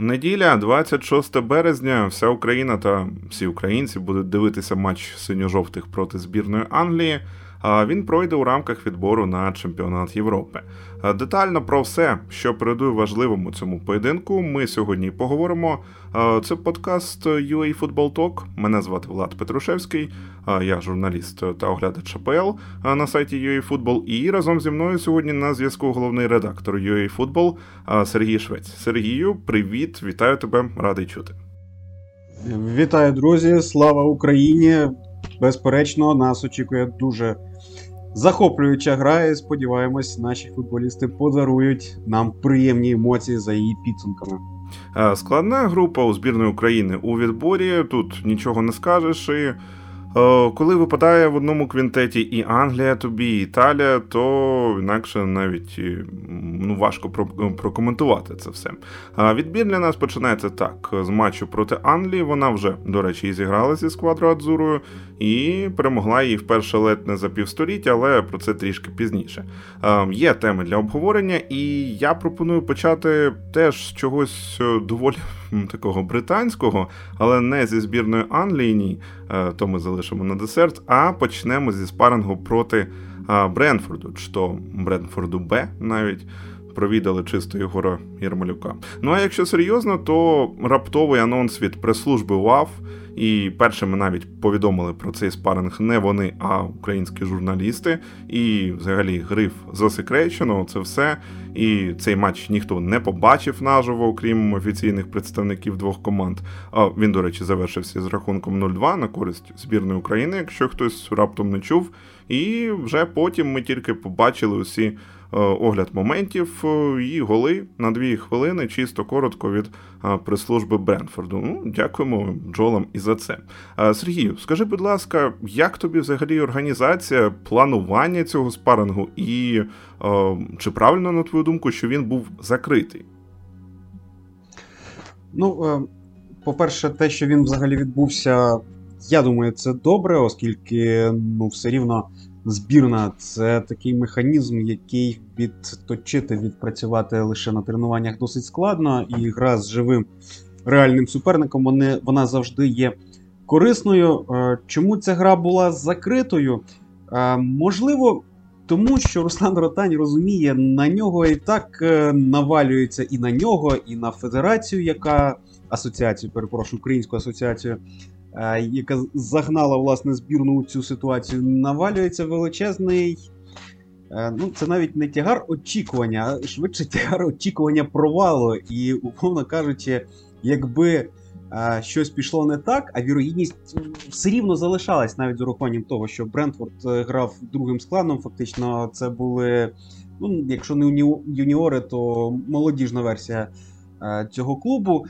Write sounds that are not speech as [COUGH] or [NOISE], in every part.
Неділя, 26 березня, вся Україна та всі українці будуть дивитися матч синьо-жовтих проти збірної Англії. Він пройде у рамках відбору на чемпіонат Європи. Детально про все, що передує важливому цьому поєдинку, ми сьогодні поговоримо. Це подкаст UA Football Talk. Мене звати Влад Петрушевський, я журналіст та оглядач АПЛ на сайті UA Football. І разом зі мною сьогодні на зв'язку головний редактор UA Football Сергій Швець. Сергію, привіт, вітаю тебе, радий чути. Вітаю, друзі! Слава Україні! Безперечно, нас очікує дуже захоплююча гра. і Сподіваємось, наші футболісти подарують нам приємні емоції за її підсумками. Е, складна група у збірної України у відборі. Тут нічого не скажеш. і коли випадає в одному квінтеті і Англія, тобі, і Італія, то інакше навіть ну, важко прокоментувати це все. Відбір для нас починається так: з матчу проти Англії. Вона вже, до речі, і зіграла зі сквадрою Адзурою і перемогла її вперше ледь не за півстоліття, але про це трішки пізніше. Е, є теми для обговорення, і я пропоную почати теж з чогось е, доволі такого британського, але не зі збірної Англії, ні, е, то ми залишимо на десерт. А почнемо зі спарингу проти Бренфорду, чи то Бренфорду Б навіть. Провідали чисто Єгора Єрмолюка. Ну а якщо серйозно, то раптовий анонс від прес-служби УАФ і першими навіть повідомили про цей спаринг не вони, а українські журналісти. І взагалі гриф засекречено, це все. І цей матч ніхто не побачив наживо, окрім офіційних представників двох команд. А він, до речі, завершився з рахунком 0-2 на користь збірної України, якщо хтось раптом не чув. І вже потім ми тільки побачили усі. Е, огляд моментів е, і голи на дві хвилини, чисто коротко від е, прес-служби Бренфорду. Ну, Дякуємо Джолам і за це. Сергію, скажи, будь ласка, як тобі взагалі організація, планування цього спарингу, і чи правильно, на твою думку, що він був закритий? Ну, по-перше, те, що він взагалі відбувся, я думаю, це добре, оскільки ну, все рівно збірна це такий механізм, який відточити, відпрацювати лише на тренуваннях досить складно, і гра з живим реальним суперником вони, вона завжди є корисною. Е, чому ця гра була закритою? Е, можливо. Тому що Руслан Ротань розуміє, на нього і так е, навалюється і на нього, і на федерацію, яка асоціацію, перепрошую, українську асоціацію, яка загнала власне збірну у цю ситуацію, навалюється величезний. Е, ну, Це навіть не тягар очікування, а швидше тягар очікування провалу. І, умовно кажучи, якби а, е, щось пішло не так, а вірогідність все рівно залишалась навіть з урахуванням того, що Брентфорд грав другим складом. Фактично, це були, ну, якщо не юніори, то молодіжна версія а, цього клубу.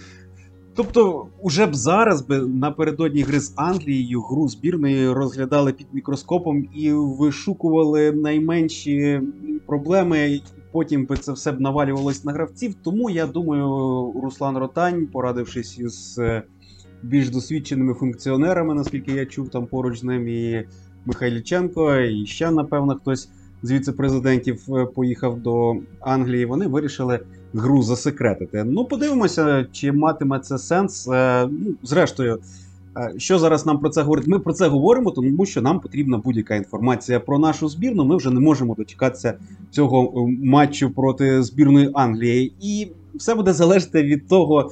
Тобто, уже б зараз би напередодні гри з Англією гру збірної розглядали під мікроскопом і вишукували найменші проблеми. Потім би це все б навалювалось на гравців. Тому я думаю, Руслан Ротань, порадившись із е, більш досвідченими функціонерами, наскільки я чув, там поруч з ним і Михайліченко, і ще, напевно, хтось з віце-президентів е, поїхав до Англії. Вони вирішили гру засекретити. Ну, подивимося, чи матиме це сенс. Е, ну, Зрештою, е, що зараз нам про це говорить? Ми про це говоримо, тому що нам потрібна будь-яка інформація про нашу збірну. Ми вже не можемо дочекатися цього е, матчу проти збірної Англії. І все буде залежати від того,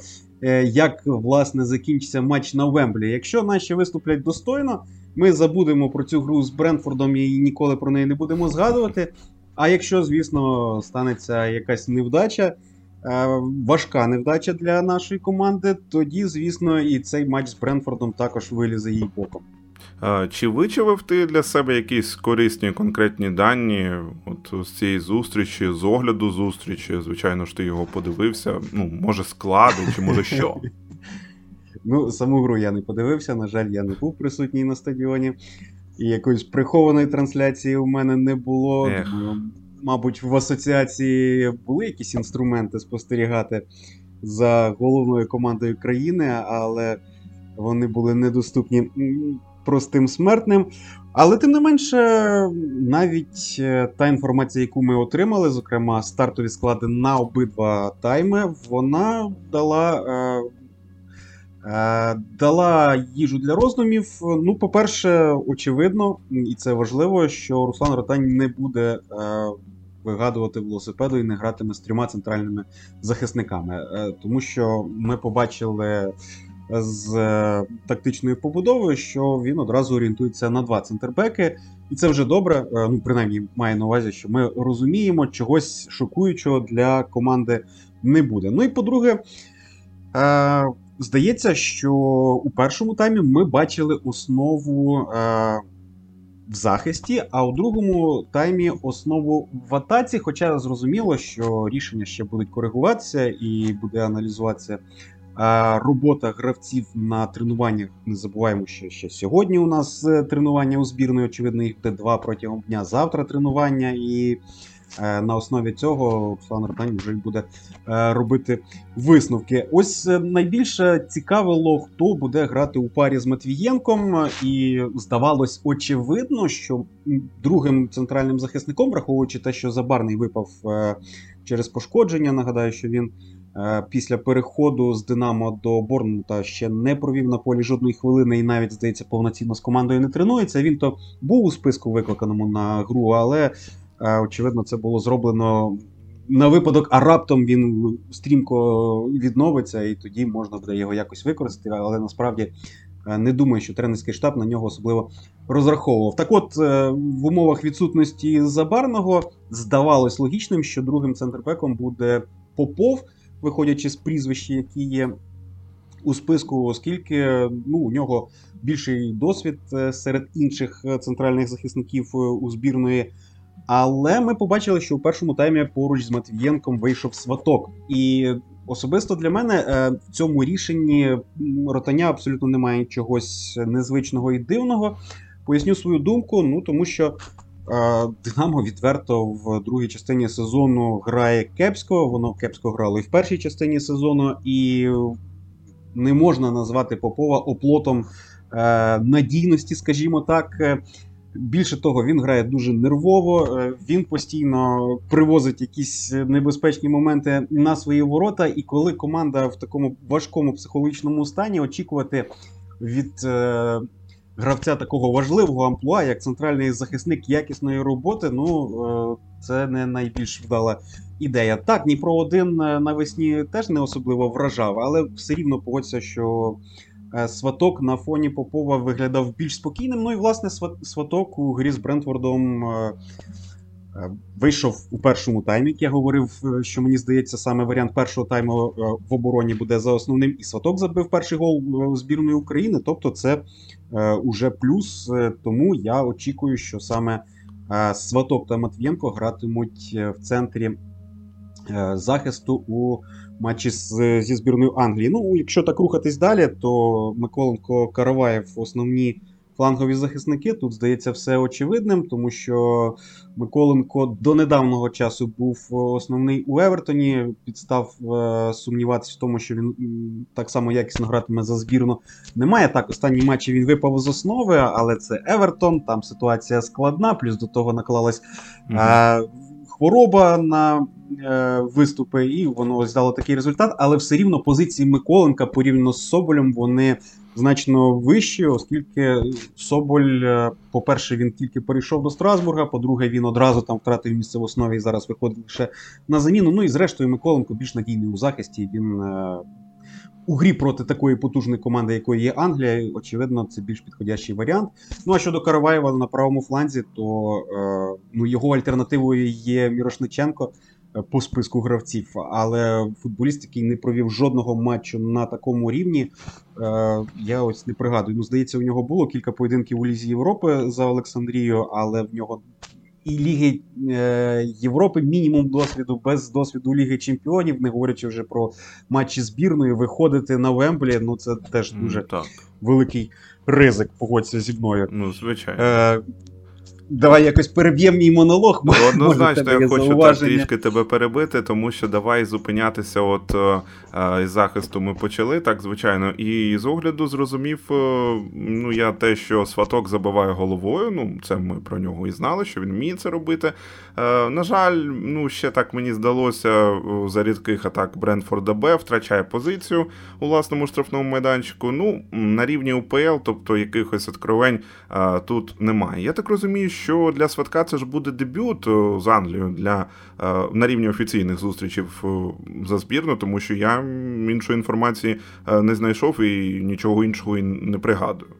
як власне закінчиться матч на Вемблі. Якщо наші виступлять достойно, ми забудемо про цю гру з Бренфордом і ніколи про неї не будемо згадувати. А якщо, звісно, станеться якась невдача, важка невдача для нашої команди, тоді, звісно, і цей матч з Бренфордом також вилізе їй боком. Чи вичавив ти для себе якісь корисні конкретні дані от з цієї зустрічі, з огляду зустрічі? Звичайно ж, ти його подивився. Ну, може, склади, чи може що? [LAUGHS] Ну, саму гру я не подивився, на жаль, я не був присутній на стадіоні. І якоїсь прихованої трансляції у мене не було. Ех. Мабуть, в асоціації були якісь інструменти спостерігати за головною командою країни, але вони були недоступні простим смертним. Але тим не менше, навіть е, та інформація, яку ми отримали, зокрема стартові склади на обидва тайми, вона дала е, дала їжу для роздумів. Ну, по-перше, очевидно, і це важливо, що Руслан Ротань не буде. Е, Вигадувати велосипеду і не гратиме з трьома центральними захисниками, е, тому що ми побачили з е, тактичною побудовою, що він одразу орієнтується на два центрбеки, і це вже добре. Е, ну принаймні має на увазі, що ми розуміємо, чогось шокуючого для команди не буде. Ну і по-друге, е, здається, що у першому таймі ми бачили основу. Е, в захисті, а у другому таймі основу в атаці. Хоча зрозуміло, що рішення ще будуть коригуватися і буде аналізуватися Робота гравців на тренуваннях. Не забуваємо, що ще сьогодні у нас е, тренування у збірної. Очевидно, їх буде два протягом дня. Завтра тренування, і е, на основі цього Руслан Ротань вже буде е, робити висновки. Ось найбільше цікавило, хто буде грати у парі з Матвієнком, і здавалось очевидно, що другим центральним захисником, враховуючи те, що Забарний випав через пошкодження. Нагадаю, що він. Е, після переходу з Динамо до Борнмута ще не провів на полі жодної хвилини і навіть, здається, повноцінно з командою не тренується. Він то був у списку викликаному на гру, але е, очевидно це було зроблено на випадок, а раптом він стрімко відновиться, і тоді можна буде його якось використати. Але насправді е, не думаю, що тренерський штаб на нього особливо розраховував. Так от, в умовах відсутності забарного здавалось логічним, що другим центрбеком буде Попов виходячи з прізвищ, які є у списку, оскільки ну, у нього більший досвід е, серед інших е, центральних захисників е, у збірної. Але ми побачили, що у першому таймі поруч з Матвієнком вийшов сваток. І особисто для мене в цьому рішенні ротання абсолютно немає чогось незвичного і дивного. Поясню свою думку, ну тому що Динамо відверто в другій частині сезону грає кепсько. Воно кепсько грало і в першій частині сезону, і не можна назвати Попова оплотом е, надійності, скажімо так. Більше того, він грає дуже нервово, е, він постійно привозить якісь небезпечні моменти на свої ворота. І коли команда в такому важкому психологічному стані очікувати від е, гравця такого важливого амплуа, як центральний захисник якісної роботи, ну е, це не найбільш вдала ідея. Так, Дніпро 1 е, навесні теж не особливо вражав, але все рівно погодься, що. Е, сваток на фоні Попова виглядав більш спокійним. Ну і власне сваток у грі з Брентвордом Е, вийшов у першому таймі. як Я говорив, е, що мені здається, саме варіант першого тайму е, в обороні буде за основним. І Сваток забив перший гол збірної України. Тобто, це уже плюс. Тому я очікую, що саме Сваток та Матвієнко гратимуть в центрі захисту у матчі зі збірною Англії. Ну, якщо так рухатись далі, то Миколенко Караваєв основні флангові захисники. Тут здається все очевидним, тому що Миколенко до недавнього часу був основний у Евертоні. Підстав е, сумніватися в тому, що він так само якісно гратиме за збірну. Немає так. Останній матчі він випав з основи, але це Евертон. Там ситуація складна, плюс до того наклалась. Е, Хвороба на е, виступи, і воно ось дало такий результат. Але все рівно позиції Миколенка порівняно з Соболем вони значно вищі, оскільки Соболь, е, по-перше, він тільки перейшов до Страсбурга, по-друге, він одразу там втратив місце в основі і зараз виходить лише на заміну. Ну і зрештою, Миколенко більш надійний у захисті. Він е, у грі проти такої потужної команди, якою є Англія, очевидно, це більш підходящий варіант. Ну а щодо Караваєва на правому фланзі, то е, ну, його альтернативою є Мірошниченко. Е, по списку гравців. Але футболіст, який не провів жодного матчу на такому рівні, е, я ось не пригадую. Ну, здається, у нього було кілька поєдинків у Лізі Європи за Олександрію, але в нього. І Ліги е, Європи мінімум досвіду без досвіду Ліги Чемпіонів, не говорячи вже про матчі збірної, виходити на Вемблі. Ну це теж дуже так. великий ризик. Погодься зі мною. Ну, звичайно. Е, давай якось переб'ємо мій монолог. Однозначно, я хочу так трішки тебе перебити, тому що давай зупинятися. От е, е, із захисту ми почали, так звичайно. І з огляду зрозумів, е, ну я те, що сваток забиває головою. Ну, це ми про нього і знали, що він вміє це робити. На жаль, ну ще так мені здалося за рідких атак Бренфорда Б втрачає позицію у власному штрафному майданчику. Ну, на рівні УПЛ, тобто якихось откровень тут немає. Я так розумію, що для Сватка це ж буде дебют е, з Англією для е, на рівні офіційних зустрічей е, за збірну, тому що я іншої інформації не знайшов і нічого іншого і не пригадую.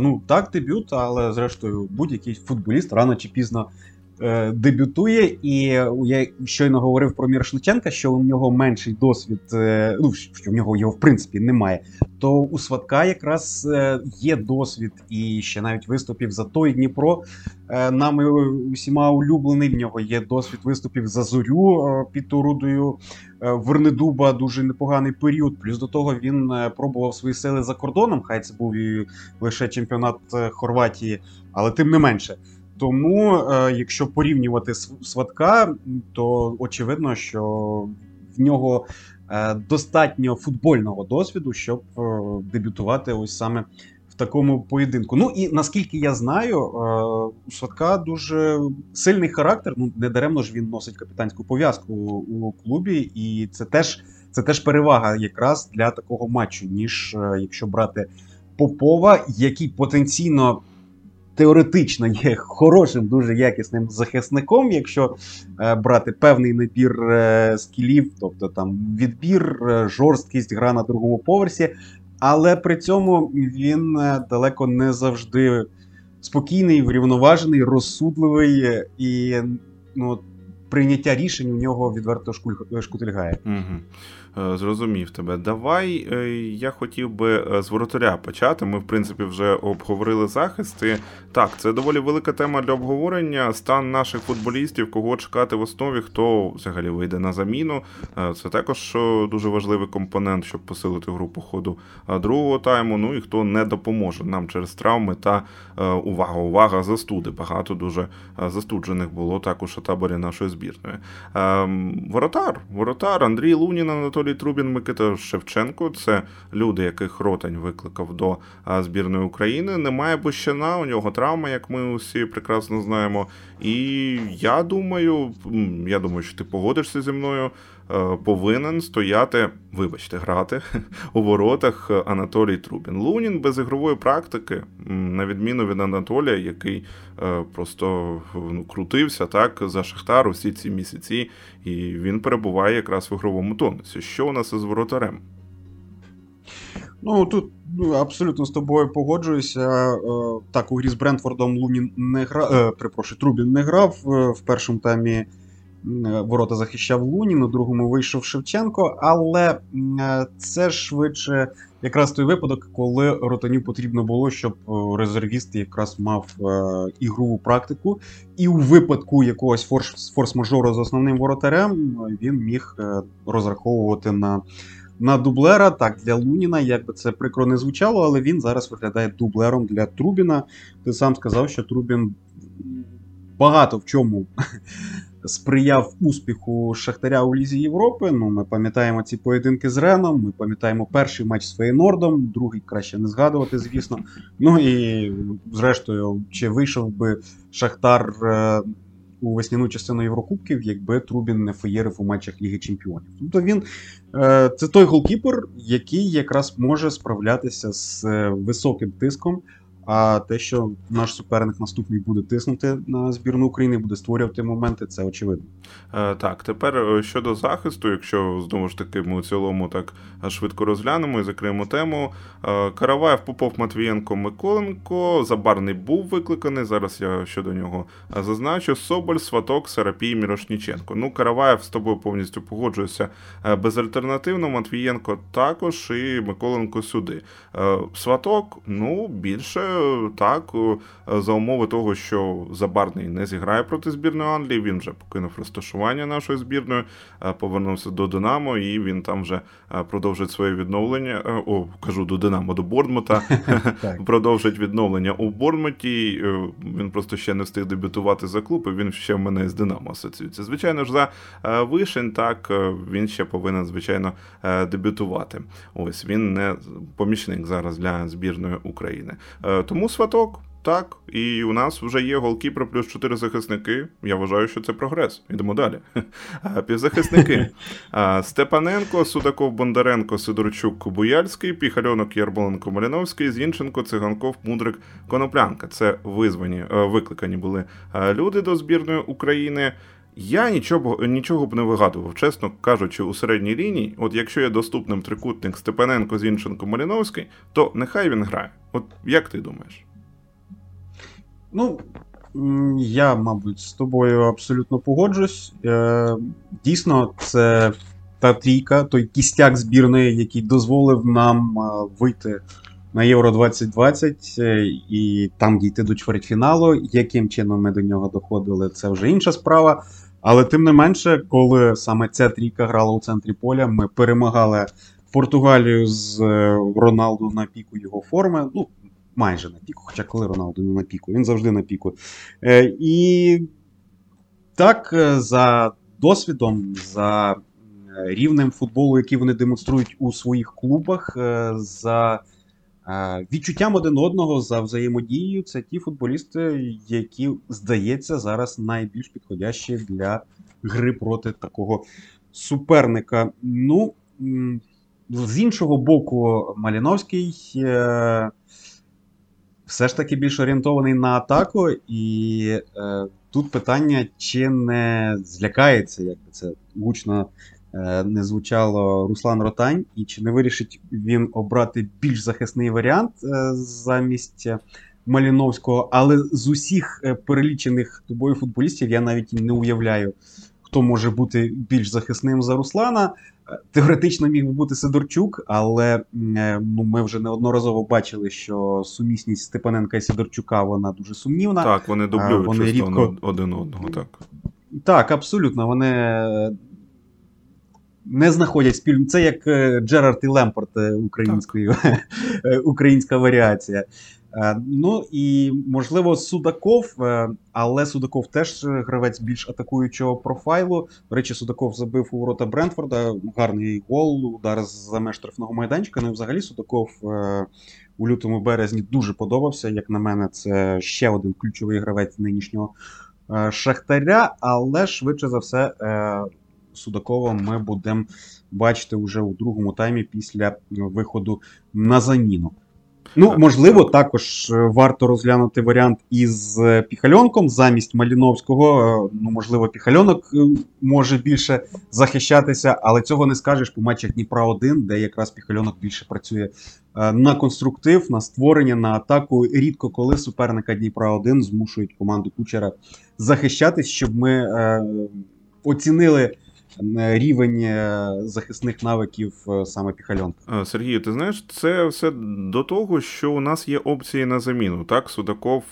Ну, так, дебют, але зрештою, будь-який футболіст рано чи пізно Е, дебютує, і я щойно говорив про Мірошниченка, що у нього менший досвід, е, ну що в нього його в принципі немає. То у Сватка якраз е, є досвід і ще навіть виступів за той Дніпро. Нами усіма улюблений. В нього є досвід виступів за зорю під Турудою Вернедуба. Дуже непоганий період. Плюс до того він пробував свої сили за кордоном. Хай це був і лише чемпіонат Хорватії, але тим не менше. Тому, е, якщо порівнювати сватка, то очевидно, що в нього е, достатньо футбольного досвіду, щоб е, дебютувати ось саме в такому поєдинку. Ну і наскільки я знаю, у Сватка дуже сильний характер. Ну не даремно ж він носить капітанську пов'язку у клубі, і це теж це теж перевага якраз для такого матчу, ніж якщо брати Попова, який потенційно теоретично є хорошим, дуже якісним захисником, якщо е, брати певний набір е, скілів, тобто там відбір, е, жорсткість, гра на другому поверсі, але при цьому він далеко не завжди спокійний, врівноважений, розсудливий і ну, прийняття рішень у нього відверто шкутильгає. Угу. Е, зрозумів тебе. Давай е, я хотів би е, з воротаря почати. Ми, в принципі, вже обговорили захисти. Так, це доволі велика тема для обговорення. Стан наших футболістів, кого чекати в основі, хто взагалі вийде на заміну. Це також дуже важливий компонент, щоб посилити групу ходу другого тайму. Ну і хто не допоможе нам через травми та увага, увага, застуди. Багато дуже застуджених було також у таборі нашої збірної. Ем, воротар, воротар Андрій Лунін, Анатолій. Анатолій Трубін, Микита Шевченко це люди, яких Ротань викликав до збірної України. Немає Бущина, у нього травма, як ми усі прекрасно знаємо. І я думаю, я думаю, що ти погодишся зі мною. Е, повинен стояти, вибачте, грати [LAUGHS] у воротах Анатолій Трубін. Лунін без ігрової практики, на відміну від Анатолія, який е, просто ну, крутився так за Шахтар усі ці місяці, і він перебуває якраз в ігровому тонусі. Що у нас із воротарем? Ну тут ну, абсолютно з тобою погоджуюся. Е, так, у грі з Брентфордом Лунін не грав, припрошую, Трубін не грав в першому таймі. Е, ворота захищав Лунін, у другому вийшов Шевченко, але е, це швидше якраз той випадок, коли Ротаню потрібно було, щоб е, резервіст якраз мав ігрову практику, і у випадку якогось форс-мажору з основним воротарем він міг розраховувати на. На дублера, так, для Луніна, як би це прикро не звучало, але він зараз виглядає дублером для Трубіна. Ти сам сказав, що Трубін багато в чому сприяв успіху Шахтаря у Лізі Європи. Ну, Ми пам'ятаємо ці поєдинки з Реном. Ми пам'ятаємо перший матч з Фейнордом, другий краще не згадувати, звісно. Ну і зрештою, чи вийшов би Шахтар е, у весняну частину Єврокубків, якби Трубін не феєрив у матчах Ліги Чемпіонів. Тобто він е, це той голкіпер, який якраз може справлятися з е, високим тиском. А те, що наш суперник наступний буде тиснути на збірну України, буде створювати моменти, це очевидно. Е, так, тепер е, щодо захисту, якщо знову ж таки ми у цілому так швидко розглянемо і закриємо тему. Е, Караваєв, Попов, Матвієнко, Миколенко. Забарний був викликаний. Зараз я щодо нього зазначу. Соболь, Сваток, Сарапій, Мірошніченко. Ну, Караваєв з тобою повністю погоджується безальтернативно. Матвієнко також і Миколенко сюди. Сваток, ну, більше так, за умови того, що Забарний не зіграє проти збірної Англії, він вже покинув розташування нашої збірної, повернувся до Динамо, і він там вже продовжить своє відновлення. О, кажу до Динамо, до Борнмута. [LAUGHS] [LAUGHS] Продовжить відновлення у Борнмуті. Він просто ще не встиг дебютувати за клуб, і він ще в мене з Динамо асоціюється. Звичайно ж, за вишень, так він ще повинен, звичайно, дебютувати. Ось він не помічник зараз для збірної України. Тому Сваток. Так, і у нас вже є голкіпер плюс чотири захисники. Я вважаю, що це прогрес. Йдемо далі. [LAUGHS] Півзахисники. Степаненко, Судаков, Бондаренко, Сидорчук, Буяльський, Піхальонок, Ярболенко, Маліновський, Зінченко, Циганков, Мудрик, Коноплянка. Це визвані, е, викликані були е, люди до збірної України. Я нічого нічого б не вигадував, чесно кажучи, у середній лінії, от якщо є доступним трикутник Степаненко, Зінченко, Маліновський, то нехай він грає. От як ти думаєш? Ну, я, мабуть, з тобою абсолютно погоджусь. Е, Дійсно, це та трійка, той кістяк збірної, який дозволив нам е, вийти на Євро 2020 е, і там дійти до чвертьфіналу. Яким чином ми до нього доходили, це вже інша справа. Але тим не менше, коли саме ця трійка грала у центрі поля, ми перемагали Португалію з е, Роналду на піку його форми. Ну, майже на піку, хоча коли Роналду не на піку, він завжди на піку. Е, І так, е, за досвідом, за рівнем футболу, який вони демонструють у своїх клубах, за Відчуттям один одного за взаємодією це ті футболісти, які, здається, зараз найбільш підходящі для гри проти такого суперника. Ну, з іншого боку, Маліновський е, все ж таки більш орієнтований на атаку, і е, тут питання, чи не злякається, як це гучно не звучало Руслан Ротань, і чи не вирішить він обрати більш захисний варіант е, замість Маліновського. Але з усіх е, перелічених тобою футболістів я навіть не уявляю, хто може бути більш захисним за Руслана. Теоретично міг би бути Сидорчук, але ну, ми вже неодноразово бачили, що сумісність Степаненка і Сидорчука вона дуже сумнівна. Так, вони дублюють вони рідко... один одного. Так, Так, абсолютно. Вони не знаходять спільну. Це як е, Джерард і Лемпорт е, українською, [LAUGHS] е, українська варіація. Ну і можливо Судаков, але Судаков теж гравець більш атакуючого профайлу. До речі, Судаков забив у ворота Брентфорда. Гарний гол, удар за меж штрафного майданчика. Ну і взагалі Судаков у лютому березні дуже подобався. Як на мене, це ще один ключовий гравець нинішнього Шахтаря, але швидше за все. Судакова ми будемо бачити вже у другому таймі після виходу на заміну. Ну, можливо, також е, варто розглянути варіант із е, Піхальонком замість Маліновського. Е, ну, можливо, Піхальонок може більше захищатися, але цього не скажеш по матчах Дніпра 1, де якраз Піхальонок більше працює на конструктив, на створення, на атаку. Рідко коли суперника Дніпра 1 змушують команду Кучера захищатись, щоб ми оцінили рівень е, захисних навиків е, саме Піхальонка. Сергій, ти знаєш, це все до того, що у нас є опції на заміну. Так, Судаков,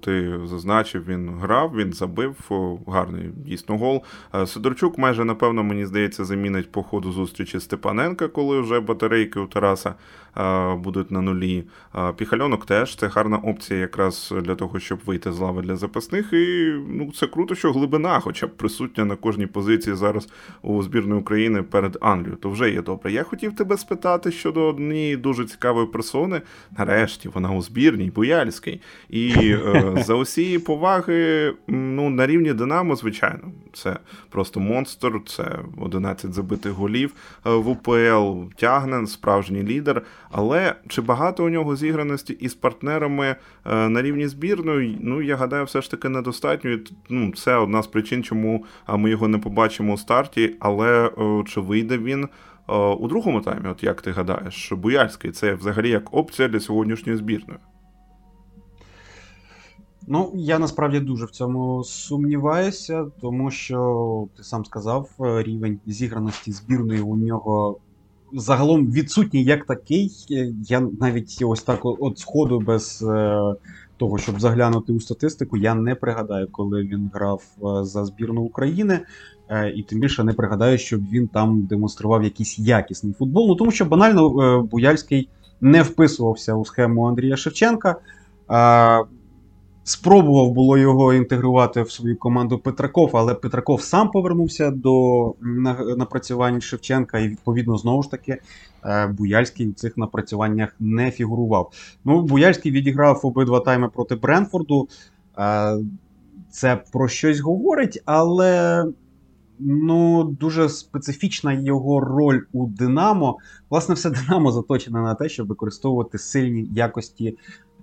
ти зазначив, він грав, він забив гарний дійсно гол. Сидорчук майже напевно, мені здається, замінить по ходу зустрічі Степаненка, коли вже батарейки у Тараса будуть на нулі. Піхальонок теж це гарна опція, якраз для того, щоб вийти з лави для запасних. І ну, це круто, що глибина, хоча б присутня на кожній позиції зараз у збірної України перед Англією, то вже є добре. Я хотів тебе спитати щодо однієї дуже цікавої персони. Нарешті вона у збірній, Буяльській. І е, [LAUGHS] за усі поваги ну, на рівні Динамо, звичайно, це просто монстр, це 11 забитих голів е, в УПЛ, тягне, справжній лідер. Але чи багато у нього зіграності із партнерами е, на рівні збірної? Ну, я гадаю, все ж таки недостатньо. І, ну, Це одна з причин, чому ми його не побачимо у старті. Але е, чи вийде він е, у другому таймі? От як ти гадаєш, Буяльський це взагалі як опція для сьогоднішньої збірної? Ну, я насправді дуже в цьому сумніваюся, тому що ти сам сказав, рівень зіграності збірної у нього загалом відсутній як такий. Я навіть ось так от сходу без е, того, щоб заглянути у статистику, я не пригадаю, коли він грав е, за збірну України. Е, і тим більше не пригадаю, щоб він там демонстрував якийсь якісний футбол. Ну тому що банально е, Буяльський не вписувався у схему Андрія Шевченка. Спробував було його інтегрувати в свою команду Петраков, але Петраков сам повернувся до напрацювань Шевченка, і відповідно знову ж таки е, Буяльський в цих напрацюваннях не фігурував. Ну, Буяльський відіграв обидва тайми проти Бренфорду. Це про щось говорить, але ну, дуже специфічна його роль у Динамо. Власне, все Динамо заточене на те, щоб використовувати сильні якості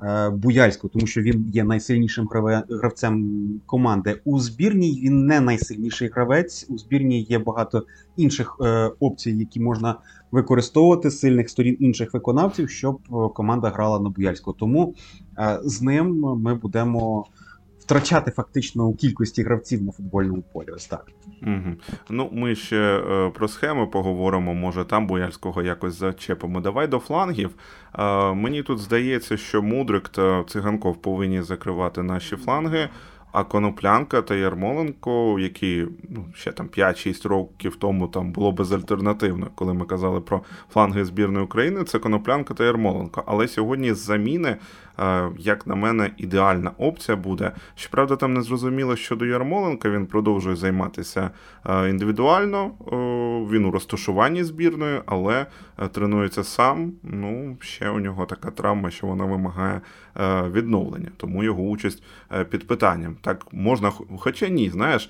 Е, Буяльського, тому що він є найсильнішим гравцем команди. У збірній він не найсильніший гравець. У збірній є багато інших е, опцій, які можна використовувати сильних сторін інших виконавців, щоб е, команда грала на Буяльського. Тому з ним ми будемо втрачати фактично у кількості гравців на футбольному полі. Ось так. Угу. Ну, ми ще е, про схеми поговоримо. Може, там Бояльського якось зачепимо. Давай до флангів. Е, мені тут здається, що Мудрик та Циганков повинні закривати наші фланги. А Коноплянка та Ярмоленко, які ну, ще там 5-6 років тому там було безальтернативно, коли ми казали про фланги збірної України, це Коноплянка та Ярмоленко. Але сьогодні з заміни як на мене, ідеальна опція буде. Щоправда, там не зрозуміло щодо Ярмоленка, він продовжує займатися е, індивідуально, він у розташуванні збірної, але е, тренується сам. Ну, ще у нього така травма, що вона вимагає відновлення, тому його участь під питанням. Так можна, хоча ні, знаєш,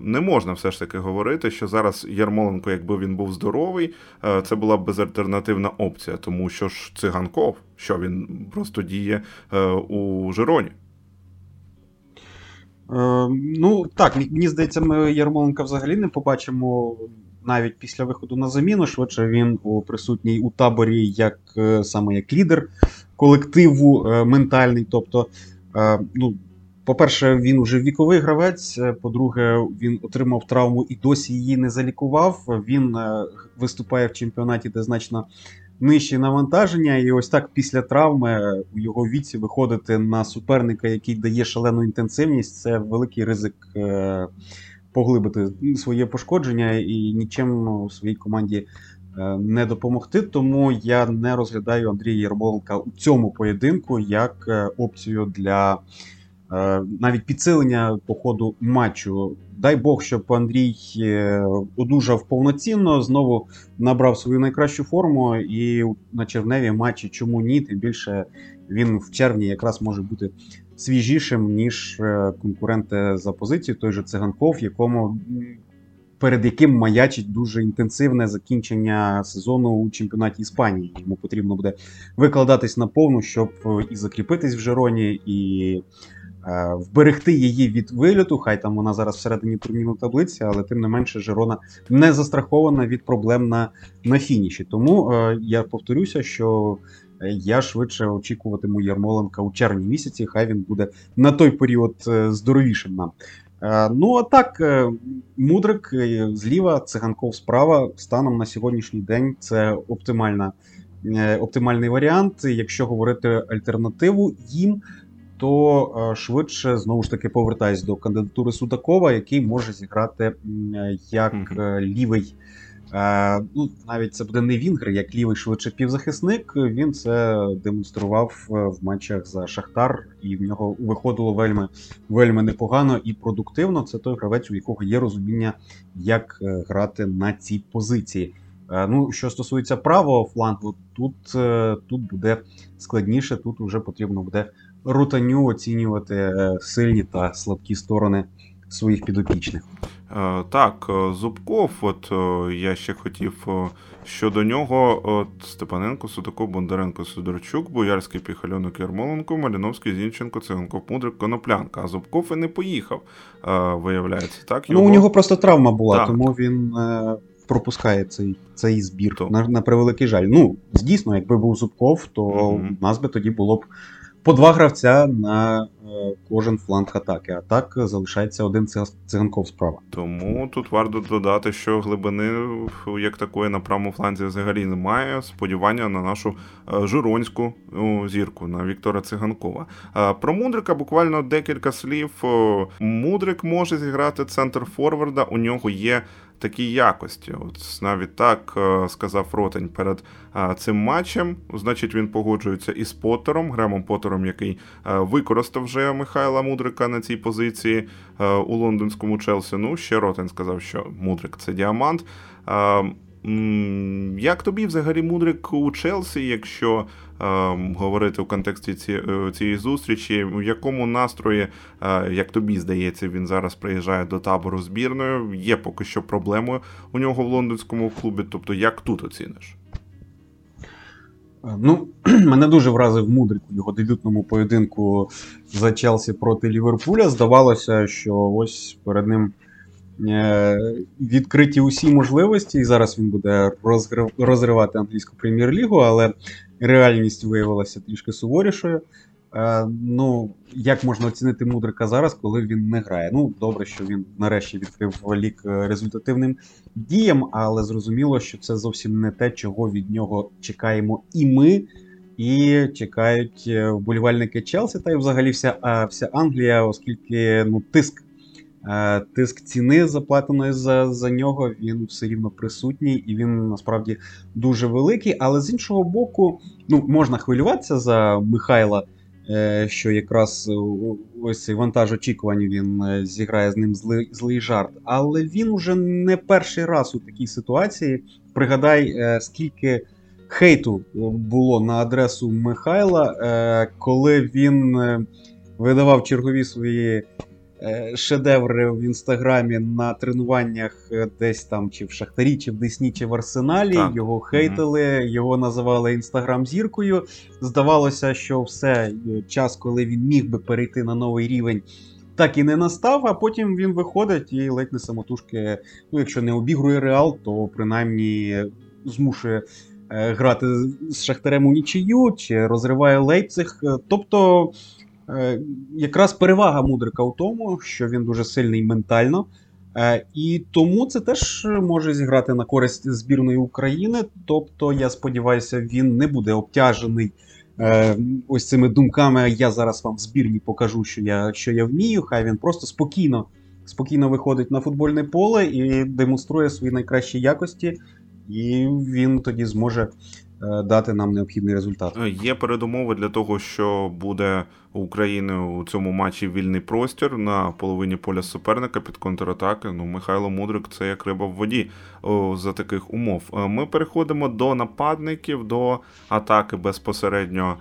не можна все ж таки говорити, що зараз Ярмоленко, якби він був здоровий, це була б безальтернативна опція, тому що ж циганков що він просто діє е, у Жироні. Е, ну так, мені здається, ми Ярмоленка взагалі не побачимо навіть після виходу на заміну. Швидше він присутній у таборі як е, саме як лідер колективу е, ментальний. Тобто, е, ну, по-перше, він уже віковий гравець. По-друге, він отримав травму і досі її не залікував. Він виступає в чемпіонаті, де значно нижчі навантаження, і ось так після травми у його віці виходити на суперника, який дає шалену інтенсивність, це великий ризик поглибити своє пошкодження і нічим своїй команді е, не допомогти. Тому я не розглядаю Андрія Єрмоленка у цьому поєдинку як е, опцію для. Е, навіть підсилення по ходу матчу. Дай Бог, щоб Андрій одужав повноцінно, знову набрав свою найкращу форму, і на червневі матчі чому ні? Тим більше він в червні якраз може бути свіжішим, ніж е, конкуренти за позицію, той же циганков, якому. Перед яким маячить дуже інтенсивне закінчення сезону у чемпіонаті Іспанії. Йому потрібно буде викладатись на повну, щоб і закріпитись в Жероні, і Е, вберегти її від вильоту. Хай там вона зараз всередині турнірної таблиці, але тим не менше Жерона не застрахована від проблем на на фініші. Тому е, я повторюся, що я швидше очікуватиму Ярмоленка у червні місяці. Хай він буде на той період е, здоровішим нам. Е, ну а так, е, мудрик зліва, циганков справа. Станом на сьогоднішній день це оптимальна. Оптимальний варіант, якщо говорити альтернативу їм, то е, швидше знову ж таки повертаюсь до кандидатури Судакова, який може зіграти як лівий. Е, ну, Навіть це буде не Вінгер, як лівий швидше півзахисник. Він це демонстрував в матчах за Шахтар, і в нього виходило вельми вельми непогано і продуктивно. Це той гравець, у якого є розуміння, як грати на цій позиції. Ну, Що стосується правого флангу, тут тут буде складніше, тут вже потрібно буде рутаню оцінювати е, сильні та слабкі сторони своїх підопічних. Е, так, е, Зубков, от я ще хотів щодо нього: от Степаненко, Судаков, Бондаренко, Сидорчук, Боярський Піхальонок, Ярмоленко, Маліновський, Зінченко, Циганков, Мудрик, Коноплянка. А Зубков і не поїхав, виявляється. так? Його... Ну, у нього просто травма була, так. тому він. Пропускає цей цей збір то. на на превеликий жаль. Ну, дійсно, якби був Зубков, то угу. нас би тоді було б по два гравця на е, кожен фланг атаки. А так залишається один циганков справа. Тому тут варто додати, що глибини як такої на правому фланзі взагалі немає. Сподівання на нашу е, жиронську зірку на Віктора Циганкова. Про Мудрика буквально декілька слів. Мудрик може зіграти центр Форварда. У нього є такі якості. От навіть так е, сказав Ротень перед е, цим матчем. Значить, він погоджується із Поттером, Гремом Поттером, який е, використав вже Михайла Мудрика на цій позиції у лондонському Челсі. Ну, ще Ротень сказав, що Мудрик це діамант. Як тобі взагалі Мудрик у Челсі, якщо говорити в контексті е, цієї зустрічі, в якому настрої, е, як тобі здається, він зараз приїжджає до табору збірною? Є поки що проблеми у нього в лондонському клубі. Тобто, як тут оціниш? Е, ну, [CLEARS THROAT] мене дуже вразив Мудрик у його дебютному поєдинку за Челсі проти Ліверпуля. Здавалося, що ось перед ним. Відкриті усі можливості, і зараз він буде розривати англійську прем'єр-лігу, але реальність виявилася трішки суворішою. Е, ну, як можна оцінити Мудрика зараз, коли він не грає? Ну, добре, що він нарешті відкрив лік результативним діям, але зрозуміло, що це зовсім не те, чого від нього чекаємо і ми, і чекають е, вболівальники Челсі, та й взагалі вся вся Англія, оскільки ну, тиск Е, тиск ціни заплатеної за за нього, він все рівно присутній і він насправді дуже великий. Але з іншого боку, ну можна хвилюватися за Михайла, е, що якраз ось цей вантаж очікувань він е, зіграє з ним злий, злий жарт. Але він уже не перший раз у такій ситуації. Пригадай, скільки хейту було на адресу Михайла, коли він видавав чергові свої. Е, шедеври в інстаграмі на тренуваннях е, десь там, чи в Шахтарі, чи в Десні, чи в Арсеналі. Так. Його хейтили, mm-hmm. його називали інстаграм-зіркою. Здавалося, що все е, час, коли він міг би перейти на новий рівень. Так і не настав, а потім він виходить і ледь не самотужки, ну якщо не обігрує Реал, то принаймні змушує грати з Шахтарем у нічию чи розриває Лейпциг. Тобто якраз перевага Мудрика у тому, що він дуже сильний ментально. Е, і тому це теж може зіграти на користь збірної України. Тобто, я сподіваюся, він не буде обтяжений е, ось цими думками. Я зараз вам в збірні покажу, що я що я вмію. Хай він просто спокійно спокійно виходить на футбольне поле і демонструє свої найкращі якості, і він тоді зможе Е, дати нам необхідний результат. Е, є передумови для того, що буде у України у цьому матчі вільний простір на половині поля суперника під контратаки. Ну, Михайло Мудрик це як риба в воді за таких умов. Е, ми переходимо до нападників, до атаки безпосередньо.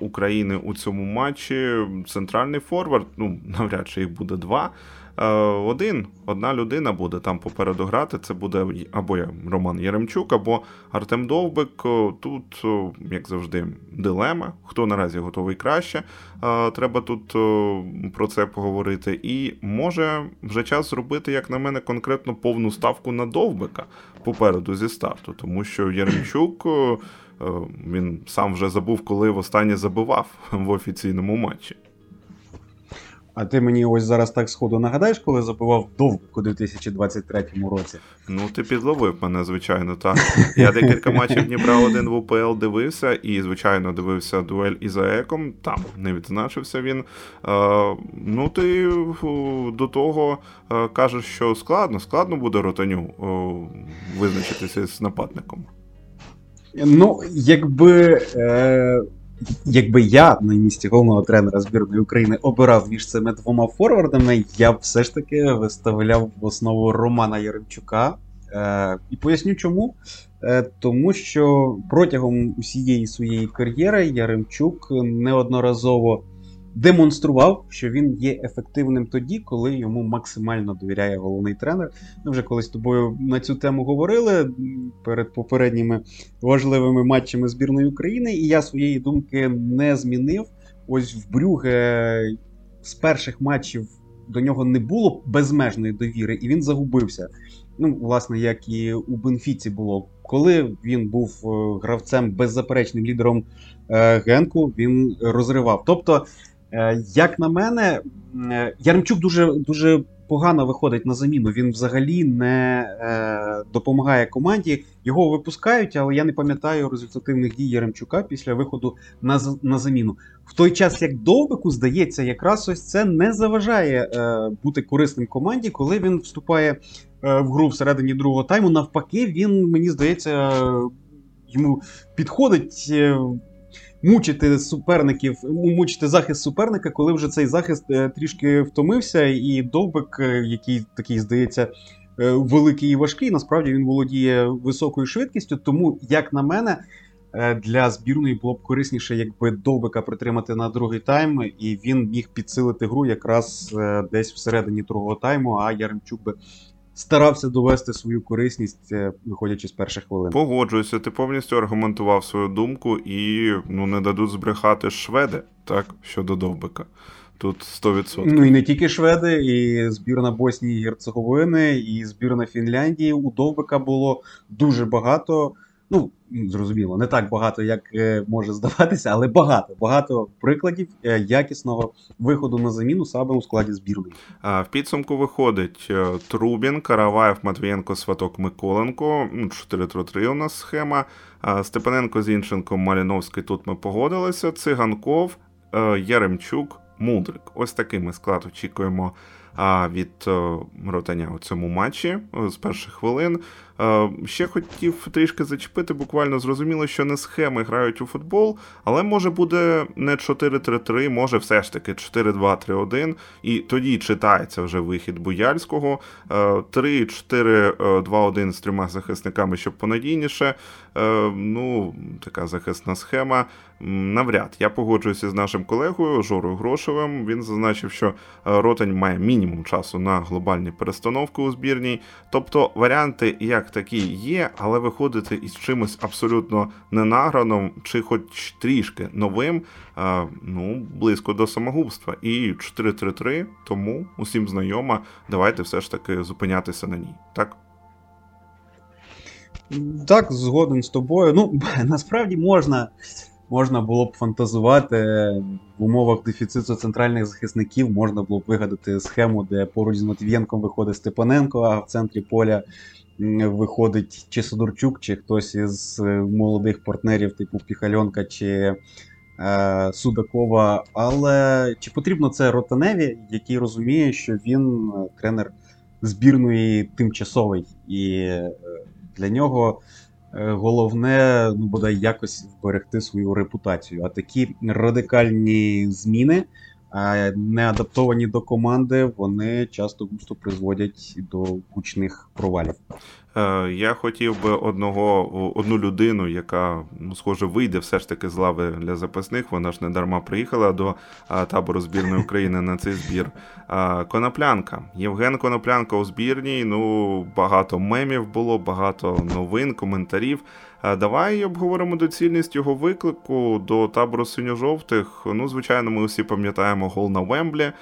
України у цьому матчі центральний форвард, ну [LAUGHS] навряд чи їх буде два. Е, один, одна людина буде там попереду грати. Це буде або Роман Яремчук, або Артем Довбик. Тут, як завжди, дилема. Хто наразі готовий краще. Е, треба тут про це поговорити. І може вже час зробити, як на мене, конкретно повну ставку на Довбика попереду зі старту, тому що Яремчук. Е, він сам вже забув, коли востаннє забивав в офіційному матчі. А ти мені ось зараз так сходу нагадаєш, коли забивав довго у 2023 році? Ну, ти підловив мене, звичайно, так. Я декілька матчів Дніпра 1 в УПЛ дивився, і, звичайно, дивився дуель із АЕКом. Там не відзначився він. Е, ну, ти до того е, кажеш, що складно, складно буде ротаню е, визначитися з нападником. Ну, якби. Е... Якби я на місці головного тренера збірної України обирав між цими двома форвардами, я б все ж таки виставляв в основу Романа Яремчука. Е, І поясню чому. Е, Тому що протягом усієї своєї кар'єри Яремчук неодноразово демонстрував, що він є ефективним тоді, коли йому максимально довіряє головний тренер. Ми вже колись з тобою на цю тему говорили перед попередніми важливими матчами збірної України, і я своєї думки не змінив. Ось в Брюге з перших матчів до нього не було безмежної довіри, і він загубився. Ну, власне, як і у Бенфіці було коли він був гравцем беззаперечним лідером Генку, він розривав. Тобто, як на мене, Яремчук дуже дуже погано виходить на заміну. Він взагалі не е, допомагає команді. Його випускають, але я не пам'ятаю результативних дій Яремчука після виходу на на заміну. В той час, як Довбику, здається, якраз ось це не заважає е, бути корисним команді, коли він вступає е, в гру всередині другого тайму. Навпаки, він мені здається. Йому підходить е, мучити суперників, мучити захист суперника, коли вже цей захист е, трішки втомився, і довбик, е, який такий здається. Е, великий і важкий, насправді він володіє високою швидкістю. Тому, як на мене, для збірної було б корисніше, якби довбика притримати на другий тайм, і він міг підсилити гру якраз десь всередині другого тайму. А Яремчук би старався довести свою корисність, е, виходячи з перших хвилин. Погоджуюся, ти повністю аргументував свою думку і ну не дадуть збрехати шведи, так, щодо довбика. Тут 100%. Ну і не тільки шведи, і збірна Боснії і Герцеговини, і збірна Фінляндії. У Довбика було дуже багато. Ну, зрозуміло, не так багато, як е, може здаватися, але багато багато прикладів е, якісного виходу на заміну саме у складі збірної. В підсумку виходить е, Трубін, Караваєв, Матвієнко, Сваток, Миколенко. 4-3-3 у нас схема. Степаненко, Зінченко, Маліновський. Тут ми погодилися. Циганков, Яремчук, Мудрик. Ось такий ми склад очікуємо від ротання у цьому матчі з перших хвилин. Е, ще хотів трішки зачепити, буквально зрозуміло, що не схеми грають у футбол, але може буде не 4-3-3, може все ж таки 4-2-3-1. І тоді читається вже вихід Буяльського. 3-4-2-1 е, з трьома захисниками, щоб понадійніше. Е, ну, така захисна схема. Навряд я погоджуюся з нашим колегою Жорою Грошевим. Він зазначив, що Ротань має мінімум часу на глобальні перестановки у збірній. Тобто варіанти, як такі є, але виходити із чимось абсолютно ненаграним, чи хоч трішки новим, ну, близько до самогубства. І 4-3-3, тому усім знайома. Давайте все ж таки зупинятися на ній. Так? Так, згоден з тобою. Ну, [LAUGHS] насправді можна. Можна було б фантазувати в умовах дефіциту центральних захисників, можна було б вигадати схему, де поруч з Матвієнком виходить Степаненко, а в центрі поля виходить чи Сидорчук, чи хтось із е, молодих партнерів, типу Піхальонка чи е, Судакова. Але чи потрібно це Ротаневі, який розуміє, що він е, тренер збірної тимчасовий, і е, для нього. Головне, ну бодай якось вберегти свою репутацію. А такі радикальні зміни не адаптовані до команди, вони часто густо призводять до гучних провалів. Е, я хотів би одного одну людину, яка ну, схоже вийде все ж таки з лави для запасних. Вона ж не дарма приїхала до табору збірної України на цей збір. Коноплянка. Євген Коноплянка у збірній. Ну багато мемів було, багато новин, коментарів. Давай обговоримо доцільність його виклику до табору синьо-жовтих. Ну, звичайно, ми усі пам'ятаємо гол на Вемблі.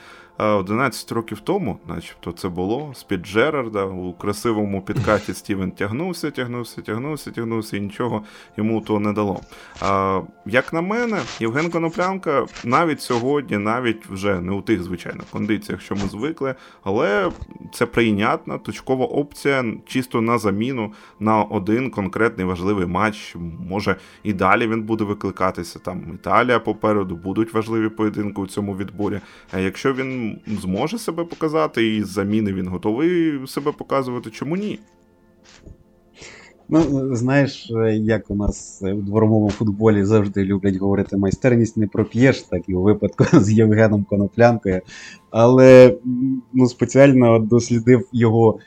11 років тому, начебто, це було з-під Джерарда у красивому підкаті Стівен тягнувся, тягнувся, тягнувся, тягнувся і нічого йому то не дало. А, Як на мене, Євген Коноплянка навіть сьогодні, навіть вже не у тих звичайних кондиціях, що ми звикли, але це прийнятна точкова опція чисто на заміну на один конкретний важливий матч. Може і далі він буде викликатися. Там Італія попереду будуть важливі поєдинки у цьому відборі. А якщо він зможе себе показати, і заміни він готовий себе показувати. Чому ні? Ну, знаєш, як у нас у дворовому футболі завжди люблять говорити майстерність не проп'єш, так і у випадку [LAUGHS] з Євгеном Коноплянкою. Але ну, спеціально дослідив його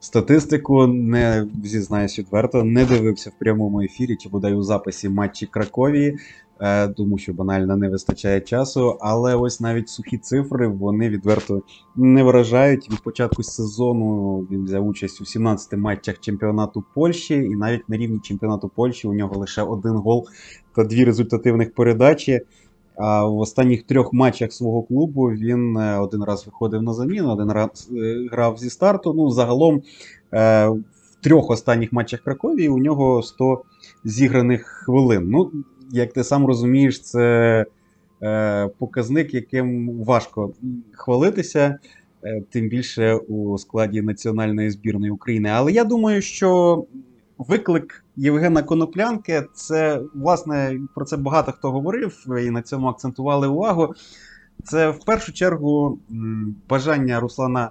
статистику, не зізнаюсь відверто, не дивився в прямому ефірі чи бодай у записі матчі Краковії. Е, тому що банально не вистачає часу. Але ось навіть сухі цифри вони відверто не вражають. Від початку сезону він взяв участь у 17 матчах чемпіонату Польщі, і навіть на рівні чемпіонату Польщі у нього лише один гол та дві результативних передачі. А в останніх трьох матчах свого клубу він е, один раз виходив на заміну, один раз е, грав зі старту. Ну, загалом в трьох останніх матчах Краковії у нього 100 зіграних хвилин. Ну, як ти сам розумієш, це е, показник, яким важко хвалитися, е, тим більше у складі національної збірної України. Але я думаю, що виклик Євгена Коноплянки це, власне, про це багато хто говорив і на цьому акцентували увагу. Це в першу чергу бажання Руслана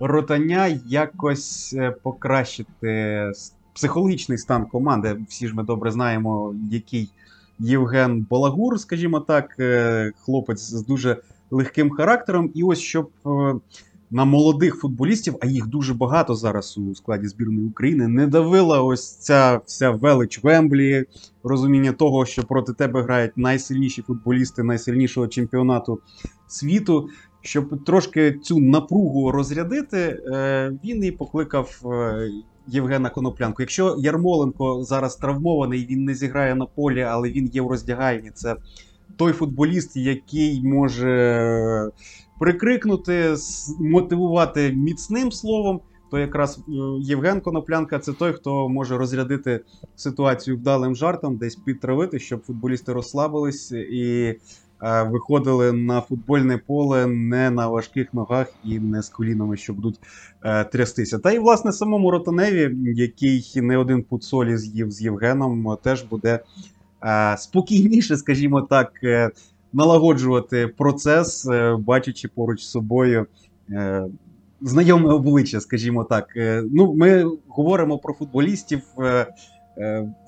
Ротаня якось е, покращити психологічний стан команди. Всі ж ми добре знаємо, який Євген Балагур, скажімо так, е, хлопець з дуже легким характером. І ось щоб е, на молодих футболістів, а їх дуже багато зараз у складі збірної України, не давила ось ця вся велич Вемблі, розуміння того, що проти тебе грають найсильніші футболісти найсильнішого чемпіонату світу. Щоб трошки цю напругу розрядити, е, він і покликав Євгена Коноплянку. Якщо Ярмоленко зараз травмований, він не зіграє на полі, але він є в роздягальні. Це той футболіст, який може прикрикнути, мотивувати міцним словом. То якраз е, Євген Коноплянка це той, хто може розрядити ситуацію вдалим жартом, десь підтравити, щоб футболісти розслабились і виходили на футбольне поле не на важких ногах і не з колінами, що будуть е, трястися. Та й власне самому Ротаневі, який не один пут солі з'їв з Євгеном, теж буде е, спокійніше, скажімо так, налагоджувати процес, бачачи поруч з собою. Знайоме обличчя, скажімо так. Ну, Ми говоримо про футболістів, Е,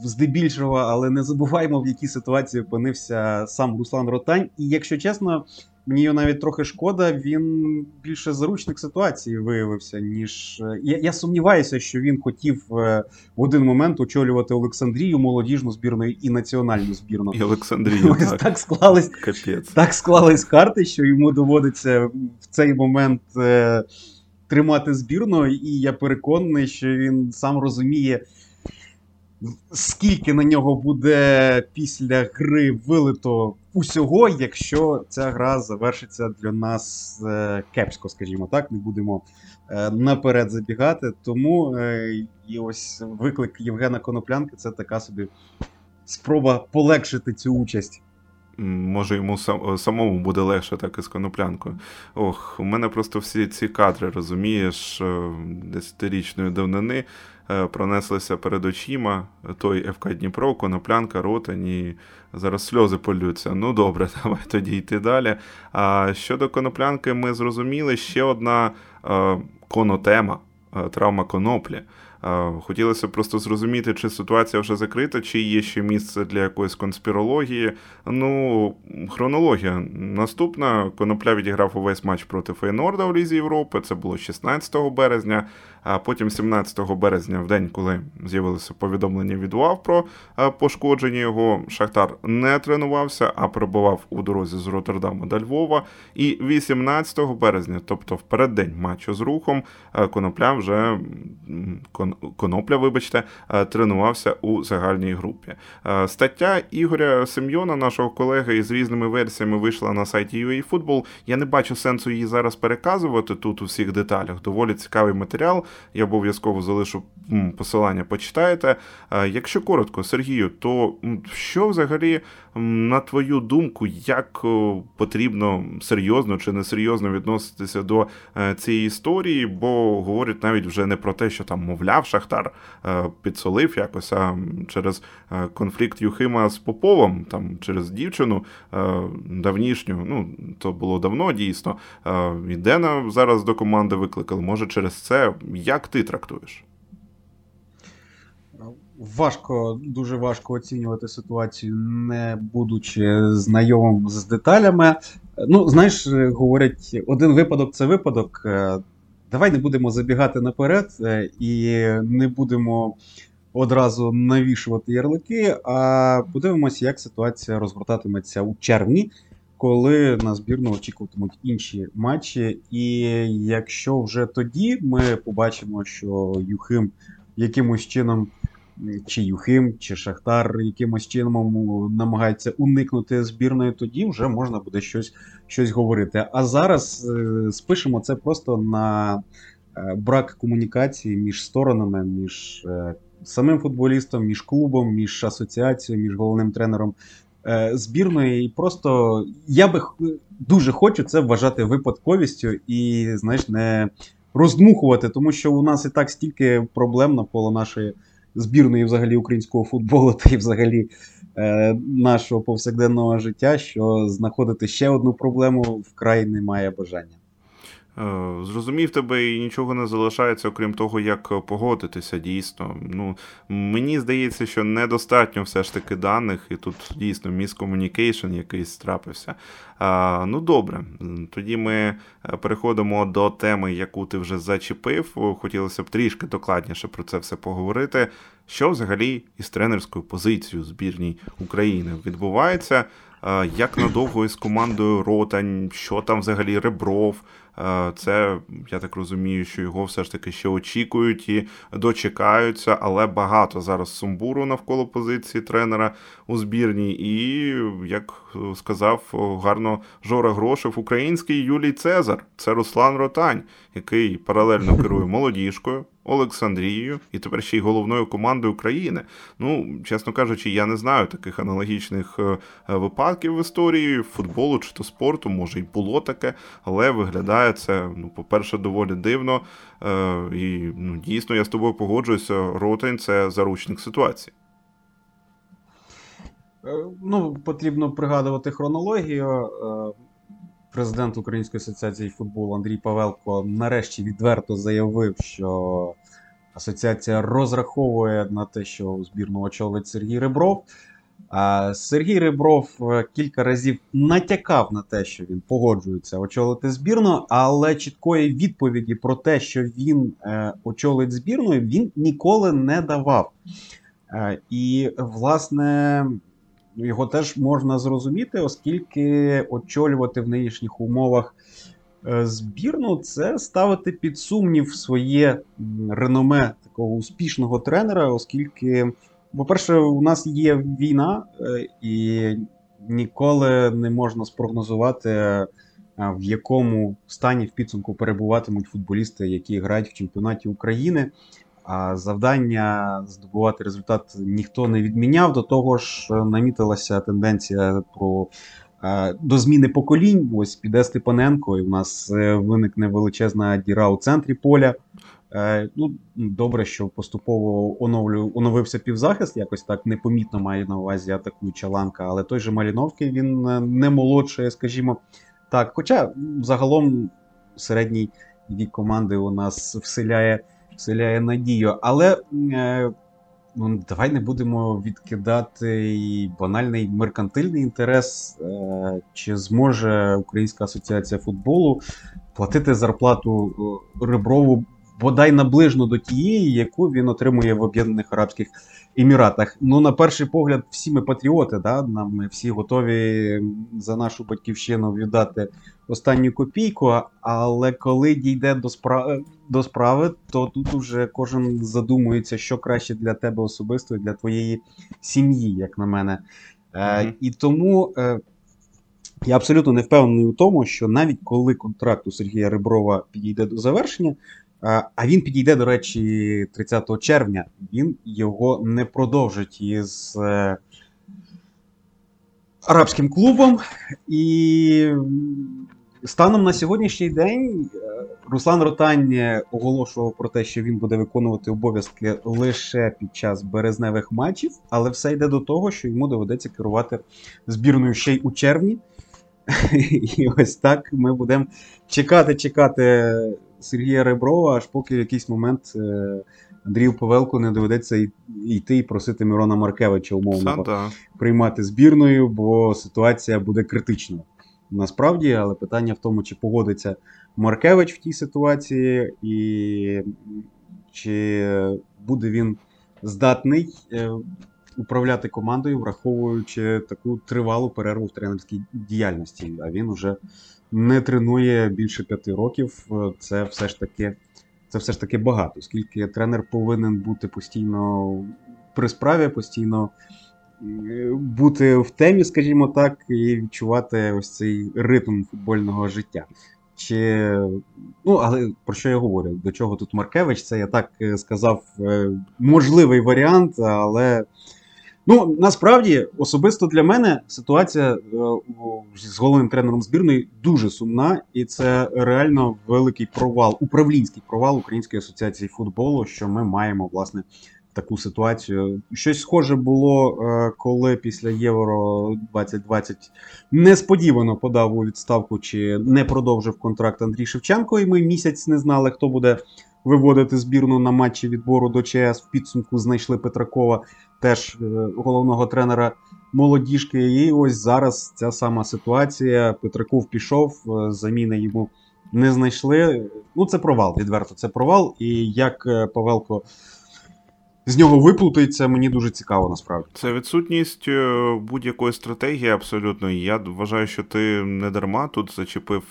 здебільшого, але не забуваємо, в якій ситуації опинився сам Руслан Ротань. І якщо чесно, мені його навіть трохи шкода, він більше заручник ситуації виявився, ніж. Е, я я сумніваюся, що він хотів е, в один момент очолювати Олександрію, молодіжну збірну і національну збірну. І Олександрію. так. так склались Капець. так склались карти, що йому доводиться в цей момент. Тримати збірну, і я переконаний, що він сам розуміє, скільки на нього буде після гри вилито усього, якщо ця гра завершиться для нас е, кепсько, скажімо так, не будемо е, наперед забігати. Тому е, і ось виклик Євгена Коноплянки це така собі спроба полегшити цю участь. Може, йому сам, самому буде легше так із коноплянкою. Ох, у мене просто всі ці кадри, розумієш, десятирічної давнини. Е, пронеслися перед очима той ФК Дніпро, Коноплянка, Ротань і зараз сльози полються. Ну добре, [LAUGHS] давай тоді йти далі. А щодо коноплянки, ми зрозуміли ще одна е, конотема е, травма коноплі. Хотілося просто зрозуміти, чи ситуація вже закрита, чи є ще місце для якоїсь конспірології. Ну, хронологія. Наступна Конопля відіграв увесь матч проти Фейнорда у Лізі Європи. Це було 16 березня. А потім, 17 березня, в день, коли з'явилося повідомлення від УАВ про пошкодження його, Шахтар не тренувався, а перебував у дорозі з Роттердаму до Львова. І 18 березня, тобто в переддень матчу з рухом, Конопля вже Конопля, вибачте, тренувався у загальній групі. Стаття Ігоря Семйона, нашого колеги, із різними версіями вийшла на сайті UAFootball. Я не бачу сенсу її зараз переказувати тут у всіх деталях. Доволі цікавий матеріал. Я обов'язково залишу посилання, почитаєте. Якщо коротко, Сергію, то що взагалі, на твою думку, як потрібно серйозно чи несерйозно відноситися до е, цієї історії? Бо говорять навіть вже не про те, що там, мовляв, Шахтар е, підсолив якось через е, конфлікт Юхима з Поповом, там через дівчину давнішню, ну то було давно дійсно. І Дена зараз до команди викликали. Може, через це як ти трактуєш? Важко, дуже важко оцінювати ситуацію, не будучи знайомим з деталями. Ну, знаєш, говорять, один випадок це випадок. Давай не будемо забігати наперед е, і не будемо одразу навішувати ярлики, а подивимося, як ситуація розгортатиметься у червні коли на збірну очікуватимуть інші матчі. І якщо вже тоді ми побачимо, що Юхим якимось чином, чи Юхим, чи Шахтар якимось чином намагається уникнути збірної, тоді вже можна буде щось щось говорити. А зараз е, спишемо це просто на брак комунікації між сторонами, між самим футболістом, між клубом, між асоціацією, між головним тренером збірної. І просто я би дуже хочу це вважати випадковістю і, знаєш, не роздмухувати, тому що у нас і так стільки проблем навколо нашої збірної взагалі українського футболу та й взагалі е, нашого повсякденного життя, що знаходити ще одну проблему вкрай немає бажання. Е, зрозумів тебе і нічого не залишається, окрім того, як погодитися дійсно. Ну, Мені здається, що недостатньо все ж таки даних, і тут дійсно miscommunication якийсь трапився. А, Ну добре, тоді ми е, переходимо до теми, яку ти вже зачепив. Хотілося б трішки докладніше про це все поговорити. Що взагалі із тренерською позицією збірній України відбувається? Як надовго із командою Ротань, що там взагалі Ребров? Це я так розумію, що його все ж таки ще очікують і дочекаються, але багато зараз сумбуру навколо позиції тренера у збірній. І як сказав гарно Жора Грошев, український Юлій Цезар це Руслан Ротань, який паралельно керує [LAUGHS] молодіжкою. Олександрією і тепер ще й головною командою України. Ну, чесно кажучи, я не знаю таких аналогічних е, випадків в історії футболу чи то спорту, може й було таке, але виглядає це, ну, по-перше, доволі дивно. Е, і ну, дійсно я з тобою погоджуюся. Ротень це заручник ситуації. Е, ну, потрібно пригадувати хронологію. Президент Української асоціації футболу Андрій Павелко нарешті відверто заявив, що асоціація розраховує на те, що збірну очолить Сергій Ребров. Сергій Ребров е, кілька разів натякав на те, що він погоджується очолити збірну, але чіткої відповіді про те, що він е, очолить збірну, він ніколи не давав. Е, і, власне, його теж можна зрозуміти, оскільки очолювати в нинішніх умовах е, збірну це ставити під сумнів своє реноме такого успішного тренера, оскільки, по-перше, у нас є війна, е, і ніколи не можна спрогнозувати, е, в якому стані в підсумку перебуватимуть футболісти, які грають в чемпіонаті України. А завдання здобувати результат ніхто не відміняв. До того ж, намітилася тенденція про до зміни поколінь. Ось піде Степаненко, і в нас е, виникне величезна діра у центрі поля. Е, ну, Добре, що поступово оновлю, оновився півзахист, якось так непомітно має на увазі атакуюча ланка, але той же Маліновки він е, не молодший, скажімо так. Хоча загалом середній вік команди у нас вселяє вселяє надію. Але е, ну, давай не будемо відкидати і банальний меркантильний інтерес, е, чи зможе Українська асоціація футболу платити зарплату Риброву Реброву бодай наближно до тієї, яку він отримує в Об'єднаних Арабських Еміратах. Ну, на перший погляд, всі ми патріоти, да? Нам ми всі готові за нашу батьківщину віддати останню копійку. Але коли дійде до справи, до справи, то тут уже кожен задумується, що краще для тебе особисто і для твоєї сім'ї, як на мене. Mm-hmm. Е, І тому. Е, я абсолютно не впевнений у тому, що навіть коли контракт у Сергія Реброва підійде до завершення, а він підійде, до речі, 30 червня. Він його не продовжить із е, арабським клубом. І станом на сьогоднішній день е, Руслан Ротань оголошував про те, що він буде виконувати обов'язки лише під час березневих матчів, але все йде до того, що йому доведеться керувати збірною ще й у червні. [LAUGHS] І ось так ми будемо чекати, чекати. Сергія Реброва, аж поки в якийсь момент е, Андрію Павелку не доведеться йти і просити Мирона Маркевича умовно Санта. приймати збірною, бо ситуація буде критичною. Насправді, але питання в тому, чи погодиться Маркевич в тій ситуації, і чи буде він здатний е, управляти командою, враховуючи таку тривалу перерву в тренерській діяльності. А він уже не тренує більше п'яти років, е, це все ж таки це все ж таки багато, оскільки тренер повинен бути постійно при справі, постійно бути в темі, скажімо так, і відчувати ось цей ритм футбольного життя. чи. Ну, але про що я говорю? До чого тут Маркевич? Це я так е, сказав, е, можливий варіант, але. Ну, насправді, особисто для мене ситуація з головним тренером збірної дуже сумна, і це реально великий провал, управлінський провал Української асоціації футболу, що ми маємо власне таку ситуацію. Щось схоже було, е, коли після Євро 2020 несподівано подав у відставку чи не продовжив контракт Андрій Шевченко, і ми місяць не знали, хто буде виводити збірну на матчі відбору до ЧС. В підсумку знайшли Петракова, теж е, головного тренера молодіжки. І ось зараз ця сама ситуація. Петраков пішов, е, заміни йому. Не знайшли. Ну, це провал, відверто. Це провал. І як Павелко з нього виплутається, мені дуже цікаво насправді. Це відсутність е, будь-якої стратегії абсолютно. Я вважаю, що ти не дарма тут зачепив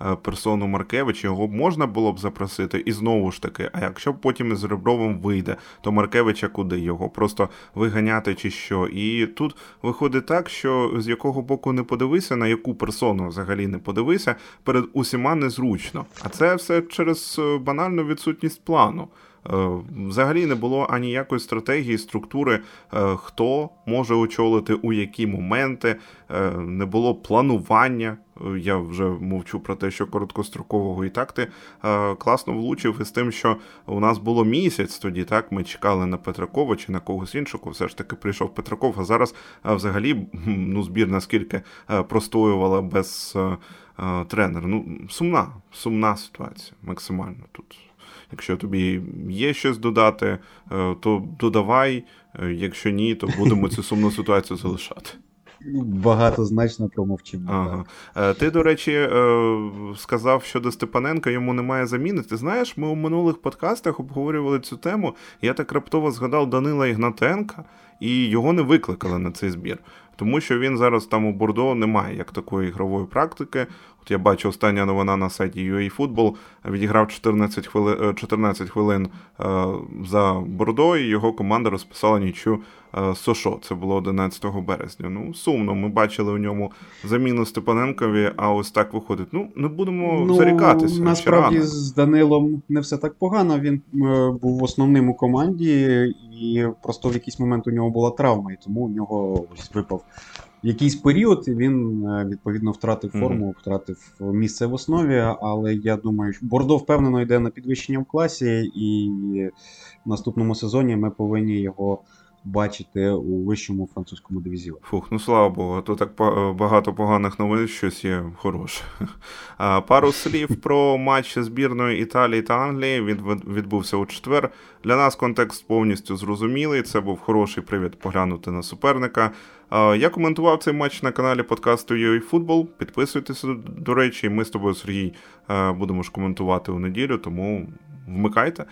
е, персону Маркевича, його можна було б запросити, і знову ж таки, а якщо потім із Ребровим вийде, то Маркевича куди? Його просто виганяти чи що. І тут виходить так, що з якого боку не подивися, на яку персону взагалі не подивися, перед усіма незручно. А це все через е, банальну відсутність плану. Е, взагалі не було аніякої стратегії, структури, е, хто може очолити у які моменти, е, не було планування. Я вже мовчу про те, що короткострокового і так ти класно влучив із тим, що у нас було місяць тоді. Так ми чекали на Петракова чи на когось іншого. Все ж таки прийшов Петраков. А зараз взагалі ну збірна скільки простоювала без тренера. Ну сумна, сумна ситуація максимально тут. Якщо тобі є щось додати, е, то додавай. Е, якщо ні, то будемо цю сумну ситуацію залишати. Багатозначно промовчимо. Ага. Е, ти, до речі, сказав щодо Степаненка, йому немає заміни. Ти знаєш, ми у минулих подкастах обговорювали цю тему. Я так раптово згадав Данила Ігнатенка, і його не викликали на цей збір. Тому що він зараз там у Бордо немає як такої ігрової практики. От я бачу остання новина на сайті UAFootball, відіграв 14 хвилин 14 хвилин за Бордо, і його команда розписала нічу е, Сошо. Це було 11 березня. Ну, сумно. Ми бачили у ньому заміну Степаненкові, а ось так виходить. Ну, не будемо ну, зарікатися. Насправді з Данилом не все так погано. Він е, був основним у команді, і просто в якийсь момент у нього була травма, і тому у нього ось випав якийсь період він е, відповідно втратив форму, mm-hmm. втратив місце в основі. Але я думаю, що Бордо впевнено йде на підвищення в класі, і в наступному сезоні ми повинні його. Бачити у вищому французькому дивізіоні. Фух, ну слава Богу, то так багато поганих новин, щось є хороше. Пару слів про матч збірної Італії та Англії. Він відбувся у четвер. Для нас контекст повністю зрозумілий. Це був хороший привід поглянути на суперника. Я коментував цей матч на каналі подкасту UAFootball. Підписуйтеся, до речі, ми з тобою, Сергій, будемо ж коментувати у неділю, тому вмикайте,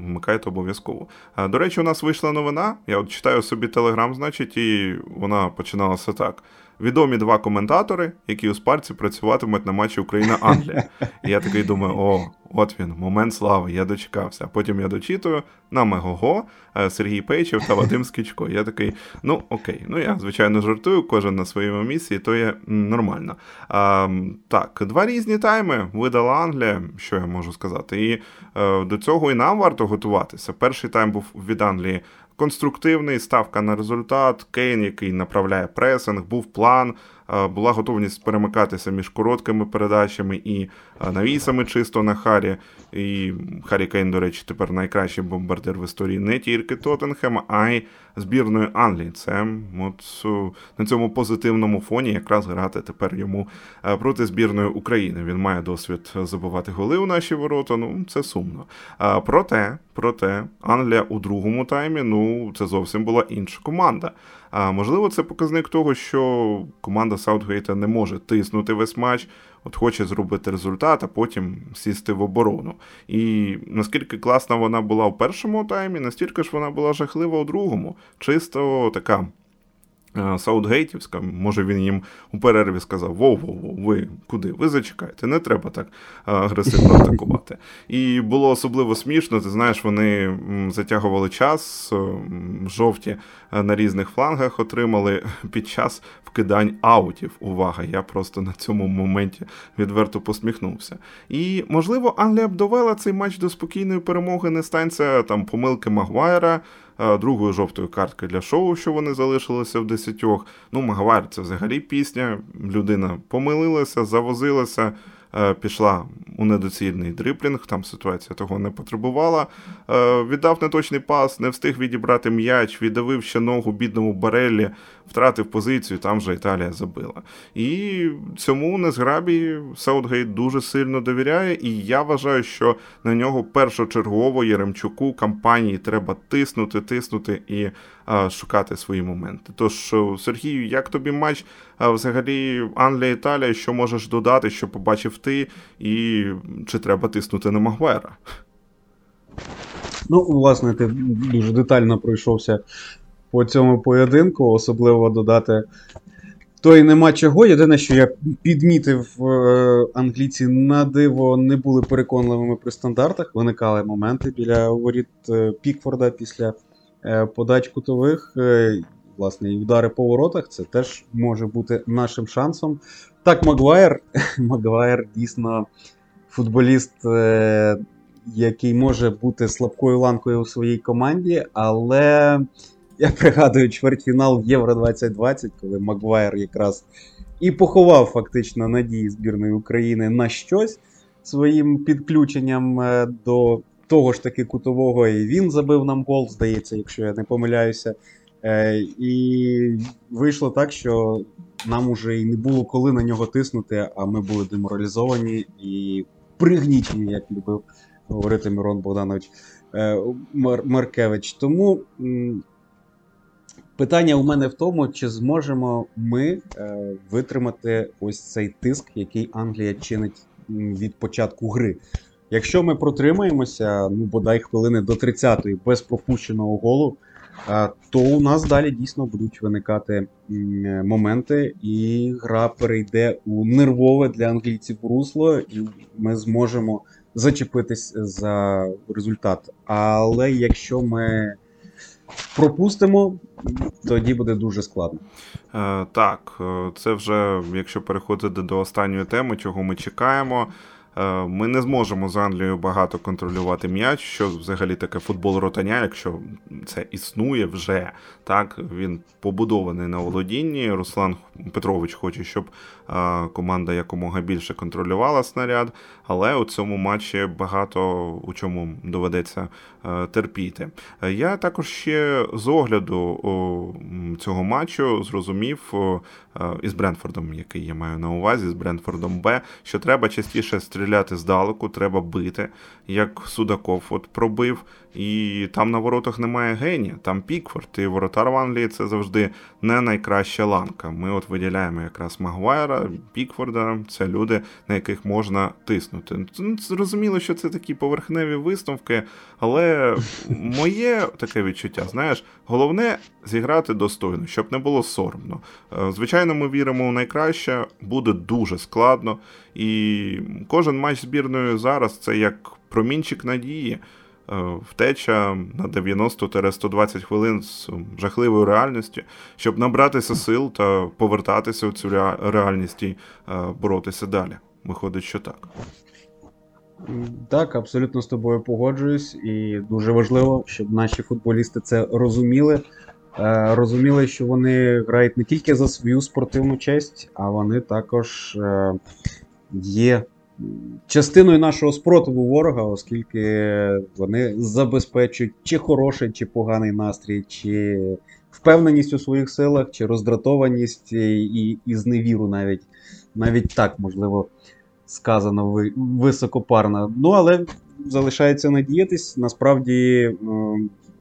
вмикайте обов'язково. До речі, у нас вийшла новина. Я от читаю собі телеграм, значить, і вона починалася так відомі два коментатори, які у спарці працюватимуть на матчі Україна-Англія. І я такий думаю, о, от він, момент слави, я дочекався. Потім я дочитую на Мегого, е, Сергій Пейчев та Вадим Скічко. Я такий, ну окей, ну я звичайно жартую, кожен на своєму місці, то є нормально. А, Так, два різні тайми видала Англія, що я можу сказати. І е, до цього і нам варто готуватися. Перший тайм був від Англії конструктивний, ставка на результат, Кейн, який направляє пресинг, був план, була готовність перемикатися між короткими передачами і навісами чисто на Харі. І Харі Кейн, до речі, тепер найкращий бомбардир в історії не тільки Тоттенхема, а й збірної Англії. Це от на цьому позитивному фоні якраз грати тепер йому проти збірної України. Він має досвід забивати голи у наші ворота. Ну це сумно. Проте, проте, Англія у другому таймі, ну це зовсім була інша команда. А можливо, це показник того, що команда Саутгейта не може тиснути весь матч, от хоче зробити результат, а потім сісти в оборону. І наскільки класна вона була у першому таймі, настільки ж вона була жахлива у другому. Чисто така Саутгейтівська, може він їм у перерві сказав: Воу-воу, ви куди? Ви зачекаєте, не треба так е, агресивно [LAUGHS] атакувати. І було особливо смішно. Ти знаєш, вони затягували час, жовті е, на різних флангах отримали [LAUGHS] під час вкидань аутів. Увага! Я просто на цьому моменті відверто посміхнувся. І можливо, Англія б довела цей матч до спокійної перемоги, не станеться там помилки Магуайра другою жовтою карткою для шоу, що вони залишилися в десятьох. Ну, Магавар це взагалі пісня. Людина помилилася, завозилася. Е, пішла у недоцільний дриблінг, там ситуація того не потребувала. Е, віддав неточний пас, не встиг відібрати м'яч, віддавив ще ногу бідному Бареллі, втратив позицію, там вже Італія забила. І цьому незграбі Саутгейт дуже сильно довіряє, і я вважаю, що на нього першочергово Яремчуку і компанії треба тиснути, тиснути і шукати свої моменти. Тож, Сергію, як тобі матч взагалі Англія-Італія, що можеш додати, що побачив ти, і чи треба тиснути на Магуера? Ну, власне, ти дуже детально пройшовся по цьому поєдинку, особливо додати. То й нема чого. Єдине, що я підмітив, е, англійці на диво не були переконливими при стандартах. Виникали моменти біля воріт е, Пікфорда після Е, подач кутових, власне, і удари по воротах, це теж може бути нашим шансом. Так, Магуайр, [LAUGHS] Магуайр дійсно футболіст, е, який може бути слабкою ланкою у своїй команді, але я пригадую чвертьфінал Євро 2020, коли Магуайр якраз і поховав фактично надії збірної України на щось своїм підключенням до того ж таки кутового і він забив нам гол, здається, якщо я не помиляюся. Е, І вийшло так, що нам уже і не було коли на нього тиснути, а ми були деморалізовані і пригнічені, як любив говорити Мирон Богданович е, Мар Маркевич. Тому питання у мене в тому, чи зможемо ми е, витримати ось цей тиск, який Англія чинить від початку гри. Якщо ми протримаємося, ну бодай хвилини до 30-ї без пропущеного голу, то у нас далі дійсно будуть виникати моменти, і гра перейде у нервове для англійців русло, і ми зможемо зачепитись за результат. Але якщо ми пропустимо, тоді буде дуже складно. Е, так, е, це вже якщо переходити до останньої теми, чого ми чекаємо. Е, ми не зможемо з Англією багато контролювати м'яч, що взагалі таке футбол ротання, якщо це існує вже. Так, він побудований на володінні. Руслан Петрович хоче, щоб команда якомога більше контролювала снаряд, але у цьому матчі багато у чому доведеться е, терпіти. Я також ще з огляду цього матчу зрозумів із Бренфордом, який я маю на увазі, з Бренфордом Б, що треба частіше стріляти здалеку, треба бити, як Судаков от пробив. І там на воротах немає генія, там Пікфорд. І воротар в Англії це завжди не найкраща ланка. Ми от виділяємо якраз Магуайра, Пікфорда, це люди, на яких можна тиснути. Ну, зрозуміло, що це такі поверхневі висновки, але моє таке відчуття, знаєш, головне зіграти достойно, щоб не було соромно. Е, звичайно, ми віримо у найкраще, буде дуже складно. І кожен матч збірної зараз це як промінчик надії. Е, втеча на 90-120 хвилин з жахливою реальністю, щоб набратися сил та повертатися у цю реальність і е, боротися далі. Виходить, що так. Так, абсолютно з тобою погоджуюсь, і дуже важливо, щоб наші футболісти це розуміли. Е, розуміли, що вони грають не тільки за свою спортивну честь, а вони також є частиною нашого спротиву ворога, оскільки вони забезпечують чи хороший, чи поганий настрій, чи впевненість у своїх силах, чи роздратованість і і зневіру навіть навіть так можливо сказано високопарно. Ну, але залишається надіятись. Насправді,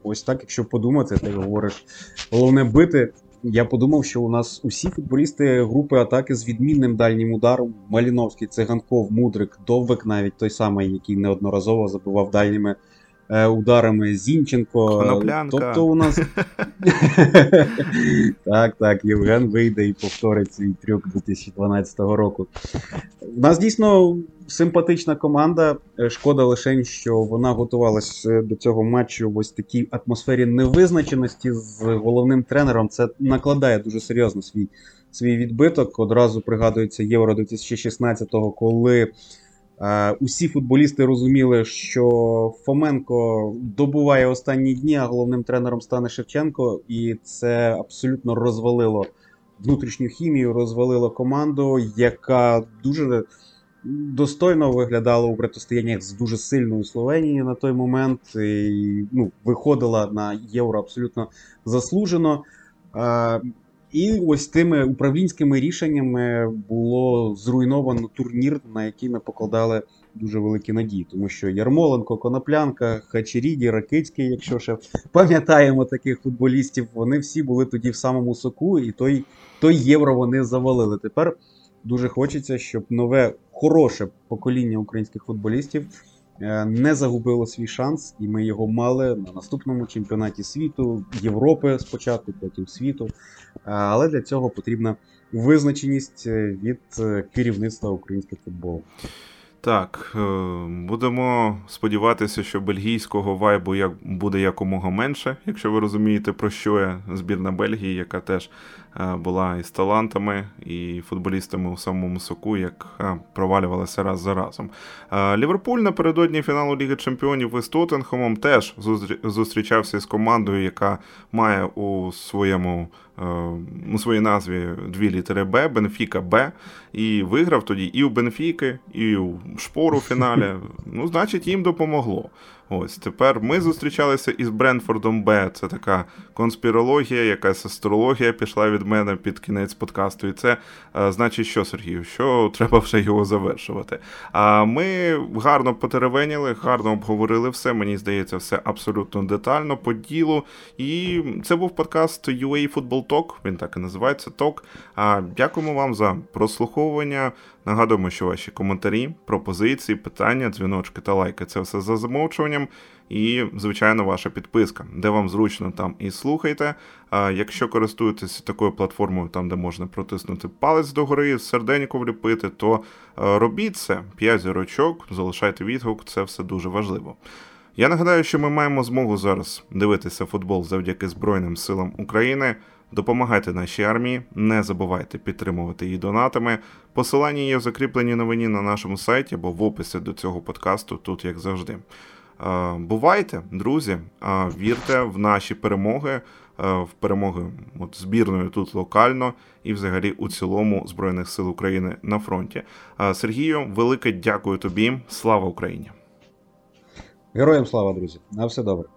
ось так, якщо подумати, ти говориш, головне бити. Я подумав, що у нас усі футболісти групи атаки з відмінним дальнім ударом. Маліновський, Циганков, Мудрик, Довбик, навіть той самий, який неодноразово забивав дальніми ударами Зінченко. Коноплянка. Тобто у нас. [LAUGHS] Так, так, Євген вийде і повторить свій трюк 2012 року. У нас дійсно симпатична команда. Е, Шкода лише, що вона готувалася до цього матчу в ось такій атмосфері невизначеності з головним тренером. Це накладає дуже серйозно свій свій відбиток. Одразу пригадується Євро 2016-го, коли е, усі футболісти розуміли, що Фоменко добуває останні дні, а головним тренером стане Шевченко, і це абсолютно розвалило внутрішню хімію, розвалило команду, яка дуже. Достойно виглядала у протистояннях з дуже сильною Словенією на той момент. І, ну, Виходила на євро абсолютно заслужено. І ось тими управлінськими рішеннями було зруйновано турнір, на який ми покладали дуже великі надії. Тому що Ярмоленко, Коноплянка, Хачеріді, Ракицький, якщо ще пам'ятаємо таких футболістів, вони всі були тоді в самому соку, і той, той євро вони завалили. Тепер дуже хочеться, щоб нове хороше покоління українських футболістів. Е, не загубило свій шанс, і ми його мали на наступному чемпіонаті світу, Європи спочатку, потім світу. Е, але для цього потрібна визначеність е, від керівництва українського футболу. Так, будемо сподіватися, що бельгійського вайбу буде якомога менше, якщо ви розумієте, про що я збірна Бельгії, яка теж Е, була із талантами, і футболістами у самому соку, як провалювалася раз за разом. Е, Ліверпуль напередодні фіналу Ліги Чемпіонів із Тоттенхемом теж зустрічався з командою, яка має у своєму е, у своїй назві дві літери Б, Бенфіка Б, і виграв тоді і у Бенфіки, і у шпору в фіналі. [LAUGHS] Ну, значить, їм допомогло. Ось тепер ми зустрічалися із Бренфордом Б. Це така конспірологія, якась астрологія пішла від мене під кінець подкасту. І це а, е, значить, що Сергію, що треба вже його завершувати. А ми гарно потеревеніли, гарно обговорили все. Мені здається, все абсолютно детально по ділу. І це був подкаст UA Football Talk, Він так і називається Talk. А дякуємо вам за прослуховування. Нагадуємо, що ваші коментарі, пропозиції, питання, дзвіночки та лайки це все за замовчуванням. І, звичайно, ваша підписка, де вам зручно там і слухайте. А якщо користуєтесь такою платформою, там де можна протиснути палець догори, серденько вліпити, то робіть це 5 зірочок, залишайте відгук, це все дуже важливо. Я нагадаю, що ми маємо змогу зараз дивитися футбол завдяки Збройним силам України. Допомагайте нашій армії, не забувайте підтримувати її донатами. Посилання є в закріпленій новині на нашому сайті або в описі до цього подкасту, тут як завжди. Бувайте, друзі, вірте в наші перемоги, в перемоги от, збірної тут локально і, взагалі, у цілому Збройних сил України на фронті. Сергію, велике дякую тобі. Слава Україні! Героям слава, друзі! На все добре.